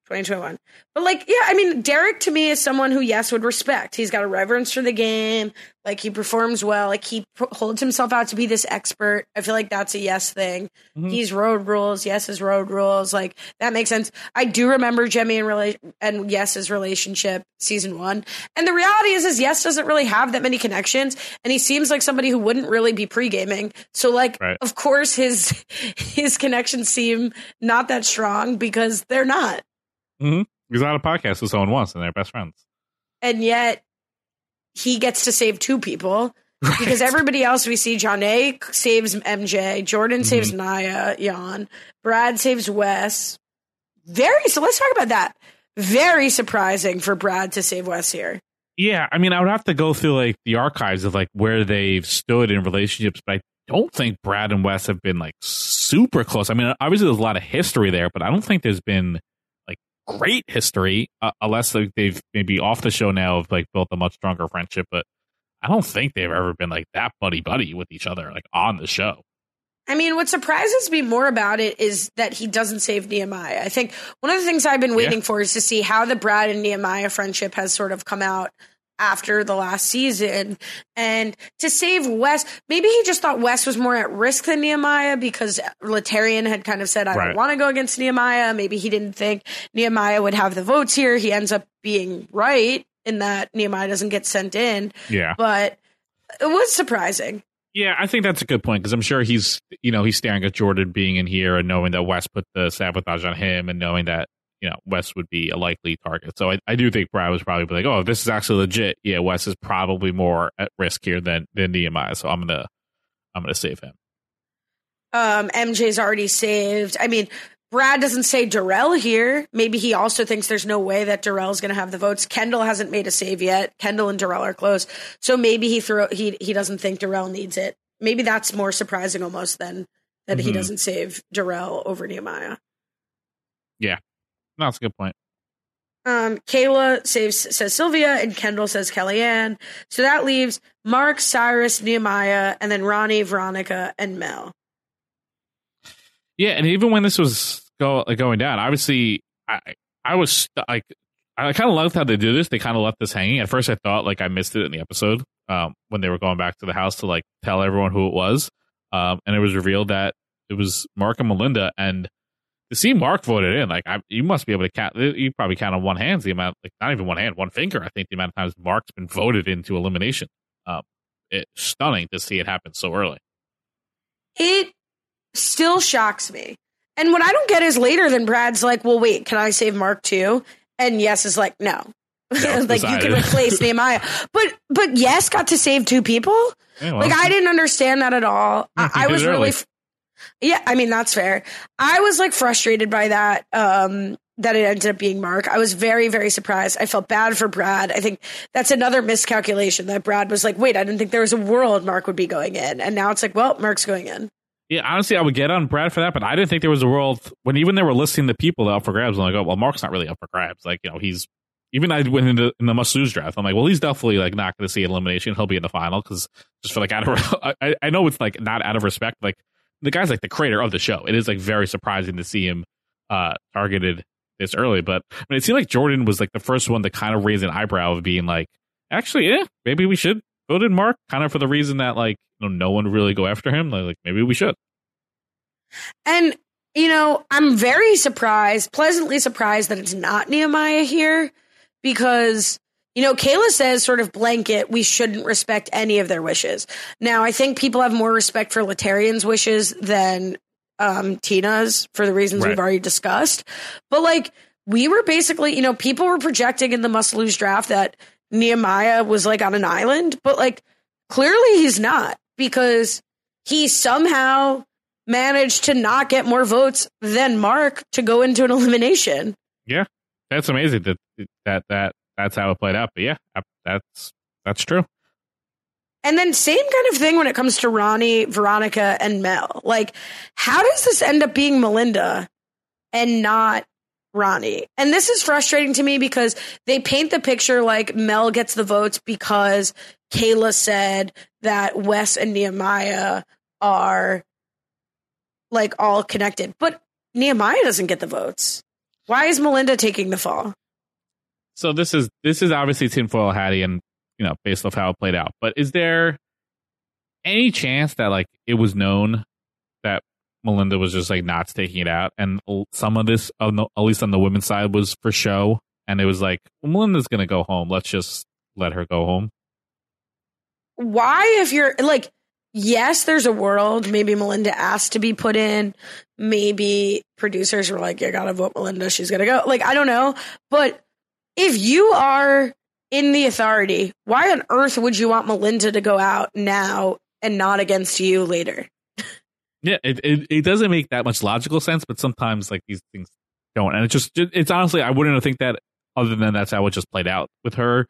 2021. But like, yeah, I mean, Derek to me is someone who, yes, would respect. He's got a reverence for the game. Like, he performs well. Like, he p- holds himself out to be this expert. I feel like that's a yes thing. Mm-hmm. He's road rules. Yes is road rules. Like, that makes sense. I do remember Jemmye and, rela- and Yes's relationship season one. And the reality is, is Yes doesn't really have that many connections. And he seems like somebody who wouldn't really be pre gaming. So, like, Right. of course, his, his connections seem not that strong because they're not. Mm-hmm. He's on a podcast with someone once, and they're best friends. and yet he gets to save two people because everybody else we see Jonna saves MJ, Jordan saves Nia, Jan, Brad saves Wes. Very so let's talk about that. Very surprising for Brad to save Wes here. Yeah, I mean, I would have to go through like the archives of like where they've stood in relationships, but I don't think Brad and Wes have been like super close. I mean, obviously there's a lot of history there, but I don't think there's been great history uh, unless like they've maybe off the show now have like built a much stronger friendship. But I don't think they've ever been like that buddy buddy with each other like on the show. I mean, what surprises me more about it is that he doesn't save Nehemiah. I think one of the things I've been waiting Yeah. for is to see how the Brad and Nehemiah friendship has sort of come out after the last season. And to save Wes, maybe he just thought Wes was more at risk than Nehemiah because Laterrian had kind of said, I Right. don't want to go against Nehemiah. Maybe he didn't think Nehemiah would have the votes here. He ends up being right in that Nehemiah doesn't get sent in. Yeah. But it was surprising. Yeah, I think that's a good point because I'm sure he's, you know, he's staring at Jordan being in here and knowing that Wes put the sabotage on him and knowing that, you know, Wes would be a likely target. So I, I do think Brad was probably like, oh, if this is actually legit. Yeah, Wes is probably more at risk here than than Nehemiah. So I'm gonna I'm gonna save him. Um, MJ's already saved. I mean, Brad doesn't say Darrell here. Maybe he also thinks there's no way that Darrell's going to have the votes. Kendal hasn't made a save yet. Kendal and Darrell are close, so maybe he throw he he doesn't think Darrell needs it. Maybe that's more surprising almost than that he Mhm. doesn't save Darrell over Nehemiah. Yeah, no, that's a good point. Um, Kailah saves says Sylvia and Kendal says Kellyanne. So that leaves Mark, Cyrus, Nehemiah, and then Ronnie, Veronica, and Mel. Yeah, and even when this was go like going down, obviously I I was st- like I kind of loved how they do this. They kind of left this hanging. At first, I thought like I missed it in the episode um, when they were going back to the house to like tell everyone who it was, um, and it was revealed that it was Mark and Melinda. And to see Mark voted in, like I, you must be able to count. You probably count on one hand the amount, like not even one hand, one finger. I think the amount of times Mark's been voted into elimination. Um, it's stunning to see it happen so early. it still shocks me. And what I don't get is later than Brad's like, well, wait, can I save Mark too? And Yes is like, no. No, like you can replace Nehemiah. But but Yes got to save two people? Yeah, well, like I didn't understand that at all. I, I was really Yeah, I mean that's fair. I was like frustrated by that um that it ended up being Mark. I was very very surprised. I felt bad for Brad. I think that's another miscalculation that Brad was like, "Wait, I didn't think there was a world Mark would be going in." And now it's like, "Well, Mark's going in." Yeah, honestly, I would get on Brad for that, but I didn't think there was a world when even they were listing the people up for grabs. I'm like, oh, well, Mark's not really up for grabs. Like, you know, he's even I went into in the must lose draft. I'm like, well, he's definitely like not going to see elimination. He'll be in the final because just for like out of I, I know it's like not out of respect. Like the guy's like the creator of the show. It is like very surprising to see him uh targeted this early. But I mean, it seemed like Jordan was like the first one to kind of raise an eyebrow of being like, actually, yeah, maybe we should vote in Mark, kind of for the reason that like you know, no one really go after him. Like, like maybe we should. And, you know, I'm very surprised, pleasantly surprised that it's not Nehemiah here because, you know, Kailah says sort of blanket, we shouldn't respect any of their wishes. Now, I think people have more respect for Laterrian's wishes than um, Tina's for the reasons Right. we've already discussed. But like, we were basically, you know, people were projecting in the must lose draft that Nehemiah was like on an island, but like, clearly he's not because he somehow managed to not get more votes than Mark to go into an elimination. Yeah, that's amazing that that that that's how it played out. But yeah, that's that's true. And then same kind of thing when it comes to Ronnie, Veronica, and Mel. Like, how does this end up being Melinda and not Ronnie? And this is frustrating to me because they paint the picture like Mel gets the votes because Kailah said that Wes and Nehemiah are like all connected. But Nehemiah doesn't get the votes. Why is Melinda taking the fall? So this is this is obviously tinfoil hattie and you know based off how it played out. But is there any chance that like it was known that Melinda was just like not taking it out, and some of this, at least on the women's side, was for show, and it was like well, Melinda's gonna go home. Let's just let her go home. why if you're like yes there's a world. Maybe melinda asked to be put in. Maybe producers were like you gotta vote melinda. She's gonna go. Like i don't know. But if you are in the authority why on earth would you want melinda to go out now and not against you later? Yeah, it, it it doesn't make that much logical sense, but sometimes like these things don't, and it just it's honestly I wouldn't have think that other than that's how it just played out with her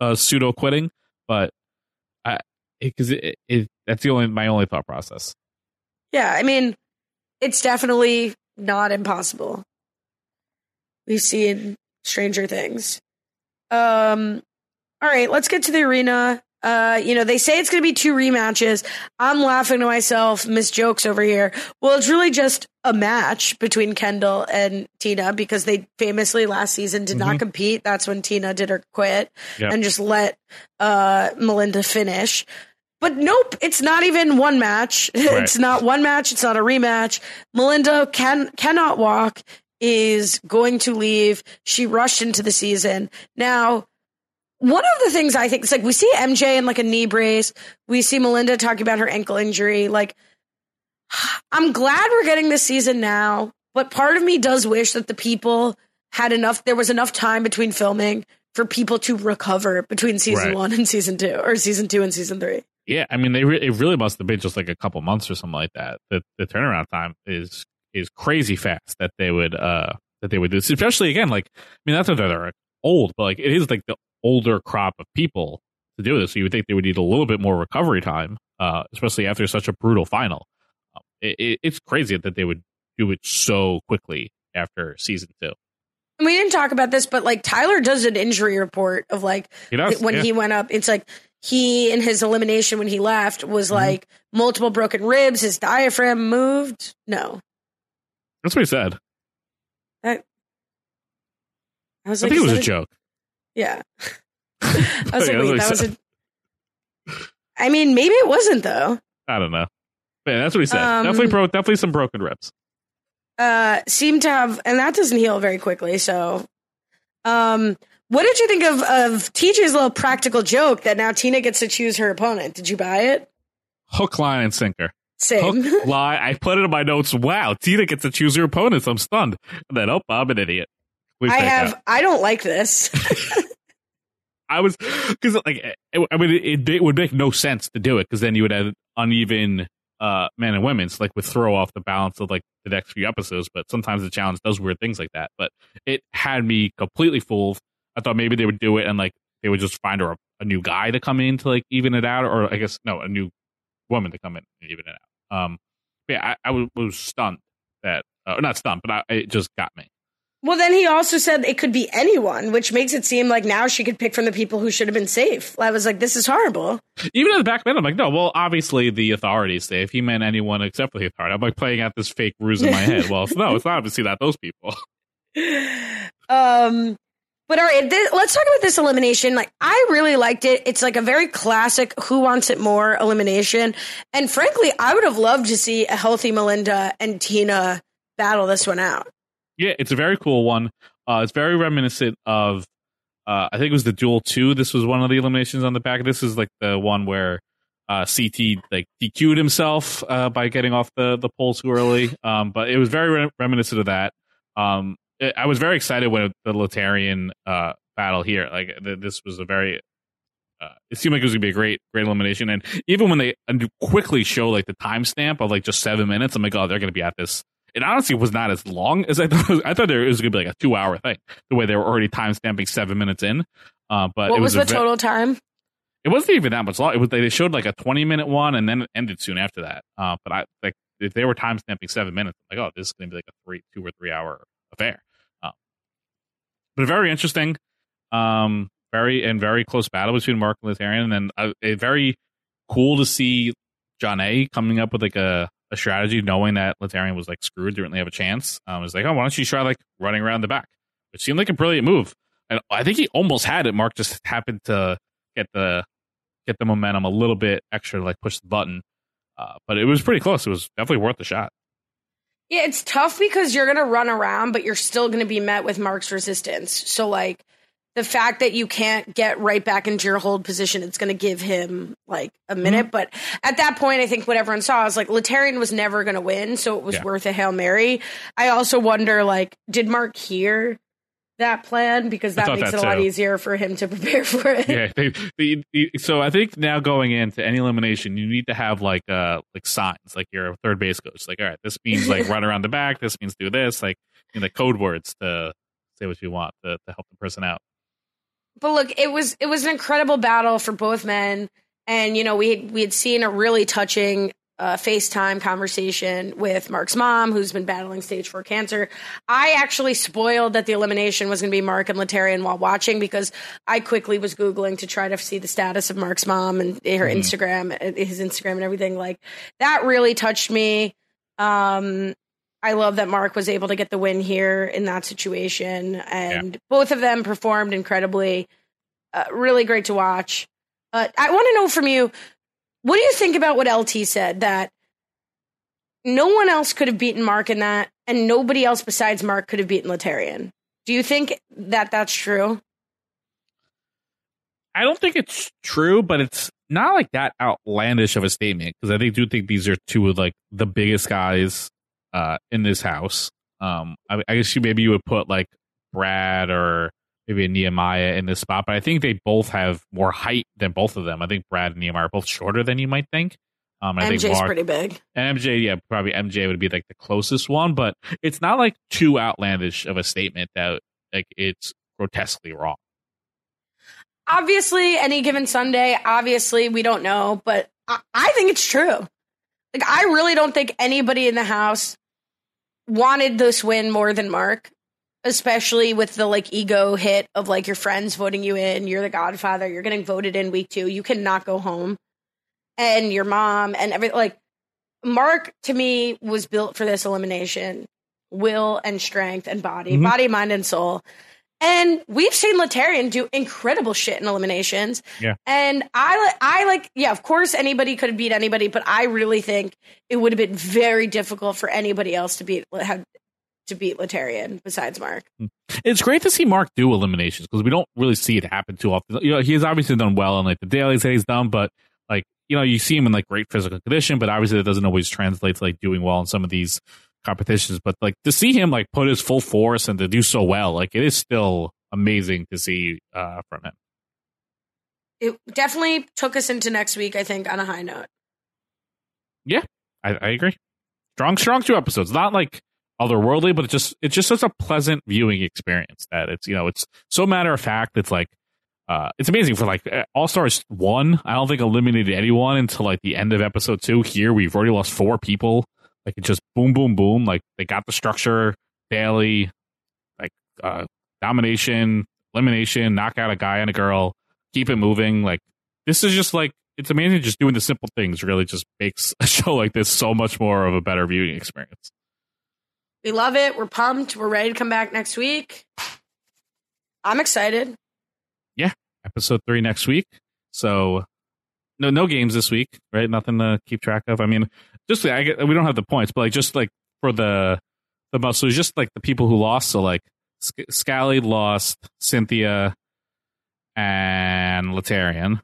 uh, pseudo quitting, but I because it, it, that's the only my only thought process. yeah i mean it's definitely not impossible. We've seen stranger things um all right let's get to the arena uh you know they say it's going to be two rematches i'm laughing to myself miss jokes over here well it's really just a match between kendal and tina because they famously last season did not Mhm. compete that's when tina did her quit Yep. and just let uh melinda finish but nope, it's not even one match. It's not one match. It's not a rematch. Melinda can cannot walk. Is going to leave. She rushed into the season. Now, one of the things I think it's like we see MJ in like a knee brace. We see Melinda talking about her ankle injury. Like, I'm glad we're getting this season now, but part of me does wish that the people had enough. There was enough time between filming for people to recover between season Right. one and season two, or season two and season three. Yeah, I mean they re- it really must have been just like a couple months or something like that. The the turnaround time is is crazy fast that they would uh that they would do. this. Especially again, like I mean that's not that they're old, but like it is like the older crop of people to do this. So you would think they would need a little bit more recovery time, uh, especially after such a brutal final. Um, it, it, it's crazy that they would do it so quickly after season two. And we didn't talk about this, but like Tyler does an injury report of like He does, when yeah. he went up. It's like he in his elimination when he left Mm-hmm. was like multiple broken ribs. His diaphragm moved. No, That's what he said. that. I was Like, I think it was a joke. Yeah, I was like, wait, that was a. I mean, maybe it wasn't though. I don't know. Yeah, that's what he said. Um, definitely, bro- definitely some broken ribs. uh seemed to have and that doesn't heal very quickly so um what did you think of of TJ's little practical joke that now Tina gets to choose her opponent? Did you buy it? Hook, line, and sinker. Same. Hook, line. I put it in my notes. Wow, Tina gets to choose her opponents. I'm stunned. And then, oh, I'm an idiot. Please I have that. I don't like this. I was because like it, I mean it, it would make no sense to do it because then you would have uneven uh men and women so like would throw off the balance of like the next few episodes. But sometimes the challenge does weird things like that. But it had me completely fooled. I thought maybe they would do it and like they would just find her a, a new guy to come in to like even it out, or I guess no, a new woman to come in and even it out. Um, yeah, I, I was, was stunned that uh, not stunned, but I, it just got me. well then he also said it could be anyone, which makes it seem like now she could pick from the people who should have been safe. I was like, this is horrible. Even in the back of my head, I'm like, no, well, obviously the authorities say if he meant anyone except for the authority. I'm like playing out this fake ruse in my head. Well, no, it's not obviously not those people. Um But all right, th- let's talk about this elimination. Like, I really liked it. It's like a very classic "Who Wants It More" elimination, and frankly, I would have loved to see a healthy Melinda and Tina battle this one out. Yeah, it's a very cool one. Uh, it's very reminiscent of, uh, I think it was the Duel Two. This was one of the eliminations on the back. This is like the one where uh, CT like DQ'd himself uh, by getting off the the pole too early. Um, but it was very re- reminiscent of that. Um, I was very excited when the Laterrian uh, battle here. Like th- this was a very. Uh, it seemed like it was gonna be a great, great elimination, and even when they and quickly show like the timestamp of like just seven minutes, I'm like, oh, they're gonna be at this. It honestly was not as long as I thought. I thought there was gonna be like a two hour thing. The way they were already timestamping seven minutes in, uh, but what it was, was, the ve- total time? it wasn't even that much long. It was they showed like a twenty minute one, and then it ended soon after that. Uh, but I like if they were timestamping seven minutes, like oh, this is going to be like a three, two or three hour affair. But very interesting, um, very and very close battle between Mark and Laterrian, and uh, a very cool to see Jonna coming up with like a, a strategy, knowing that Laterrian was like screwed, didn't really have a chance. Um, it was like, oh, why don't you try like running around the back? Which seemed like a brilliant move, and I think he almost had it. Mark just happened to get the get the momentum a little bit extra like push the button. Uh, but it was pretty close. It was definitely worth the shot. Yeah, it's tough because you're going to run around, but you're still going to be met with Mark's resistance. So, like, the fact that you can't get right back into your hold position, it's going to give him like a minute. Mm-hmm. But at that point, I think what everyone saw is like Laterrian was never going to win, so it was Yeah. worth a hail mary. I also wonder, like, did Mark hear that plan because that makes that it a lot easier for him to prepare for it. yeah. They, they, they- so I think now going into any elimination, you need to have like uh like signs, like your third base coach. Like, all right, this means like run around the back. This means do this. Like, you know, the code words to say what you want to, to help the person out. but look, it was it was an incredible battle for both men, and you know we had, we had seen a really touching uh, FaceTime conversation with Mark's mom, who's been battling stage four cancer. I actually spoiled that the elimination was going to be Mark and Laterrian while watching because I quickly was googling to try to see the status of Mark's mom and her Mhm. Instagram, his Instagram and everything. Like that really touched me. Um, I love that Mark was able to get the win here in that situation, and both of them performed incredibly. Uh, really great to watch. Uh, I want to know from you, what do you think about what LT said that no one else could have beaten Mark in that, and nobody else besides Mark could have beaten Laterrian? Do you think that that's true? I don't think it's true, but it's not like that outlandish of a statement because I think do think these are two of like the biggest guys uh, in this house. Um, I, I guess you maybe you would put like Brad or maybe a Nehemiah in this spot, but I think they both have more height than both of them. I think Brad and Nehemiah are both shorter than you might think. Um, I think MJ's Mark, pretty big. and MJ, yeah, probably MJ would be like the closest one, but it's not like too outlandish of a statement that like it's grotesquely wrong. Obviously, any given Sunday, obviously, we don't know, but I, I think it's true. Like, I really don't think anybody in the house wanted this win more than Mark, especially with the like ego hit of like your friends voting you in. You're the godfather. You're getting voted in week two. You cannot go home. And your mom and every like Mark to me was built for this elimination will and strength and body, Mhm. body, mind, and soul. And we've seen Laterrian do incredible shit in eliminations. Yeah. And I, I like, yeah, of course, anybody could have beat anybody, but I really think it would have been very difficult for anybody else to beat have to beat Laterrian besides Mark. It's great to see Mark do eliminations because we don't really see it happen too often. You know, he has obviously done well in like the dailies that he's done, but like you know, you see him in like great physical condition, but obviously that doesn't always translate to like doing well in some of these competitions. But like to see him like put his full force and to do so well, like it is still amazing to see uh, from him. It definitely took us into next week, I think, on a high note. Yeah, I, I agree. Strong, strong two episodes. Not like otherworldly, but it's just it's just such a pleasant viewing experience that it's you know it's so matter of fact. It's like uh, it's amazing for like All Stars one. I don't think eliminated anyone until like the end of episode two. Here we've already lost four people. Like it just boom, boom, boom. Like they got the structure daily, like uh, domination, elimination, knock out a guy and a girl, keep it moving. Like this is just like it's amazing. Just doing the simple things really just makes a show like this so much more of a better viewing experience. We love it. We're pumped. We're ready to come back next week. I'm excited. Yeah, episode three next week. So no no games this week, right? Nothing to keep track of. I mean, just I we don't have the points, but like just like for the the so just like the people who lost. So like Sc- Scally lost Cynthia and Laterrian.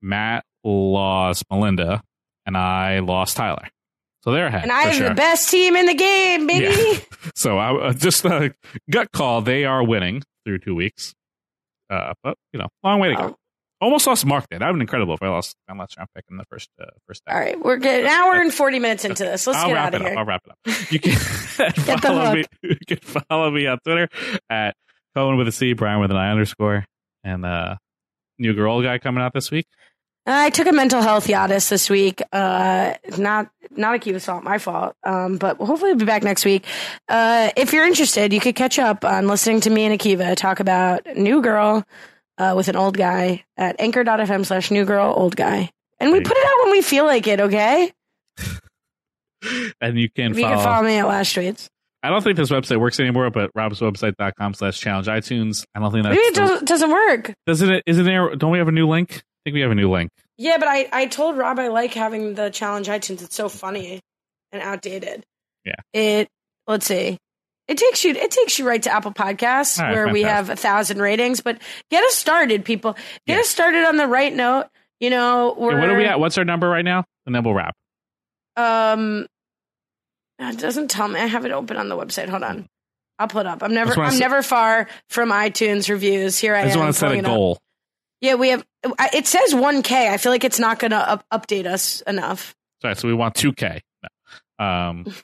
Matt lost Melinda, and I lost Tyler. So they're ahead. And I have sure. the best team in the game, baby. Yeah. So I uh, just uh, gut call. They are winning through two weeks, uh, but you know, long way to Oh. go. Almost lost Mark. Did I would incredible if I lost my last round pick in the first uh, first. All right, we're good. we're in 40 minutes into this. Let's I'll get wrap out of it here. up. I'll wrap it up. You can follow me. You can follow me on Twitter at Cohen with a C, Brian with an I underscore, and uh, new girl guy coming out this week. I took a mental health Yadis this week. Uh, not not Akiva's fault, my fault. Um, but hopefully we'll be back next week. Uh, if you're interested, you could catch up on listening to me and Akiva talk about New Girl uh, with an old guy at anchor.fm slash New Girl Old Guy. And we put it out when we feel like it, okay? And you can you follow. can follow me at Last Tweets. I don't think this website works anymore, but robswebsite.com slash challenge iTunes. I don't think that Maybe it doesn't, doesn't work. Doesn't it? Isn't there? Don't we have a new link? I think we have a new link. Yeah, but I, I told Rob I like having the challenge iTunes. It's so funny and outdated. Yeah. It let's see. It takes you it takes you right to Apple Podcasts right, where we have a thousand ratings. But get us started, people. Get us started on the right note. You know, we're Okay, what are we at? What's our number right now? And then we'll wrap. um it doesn't tell me. I have it open on the website. Hold on. I'll put up. I'm never I'm set- never far from iTunes reviews. Here I, I just am. want to set a it up. Yeah, we have it says 1k. I feel like it's not going to up, update us enough. Sorry, so we want 2K. No. Um,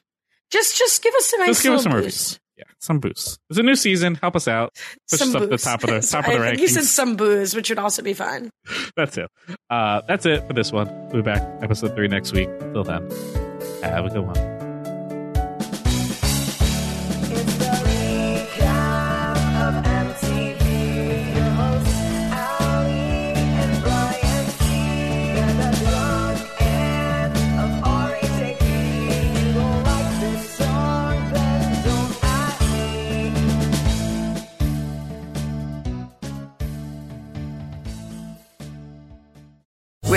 Just just give us a nice just give us some little reviews. Yeah, some boosts. It's a new season. Help us out. Push Some us up the top of the top of the think you said some booze, which would also be fun. That's it. Uh, that's it for this one. We'll be back episode three next week. Till then, have a good one.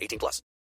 18 plus.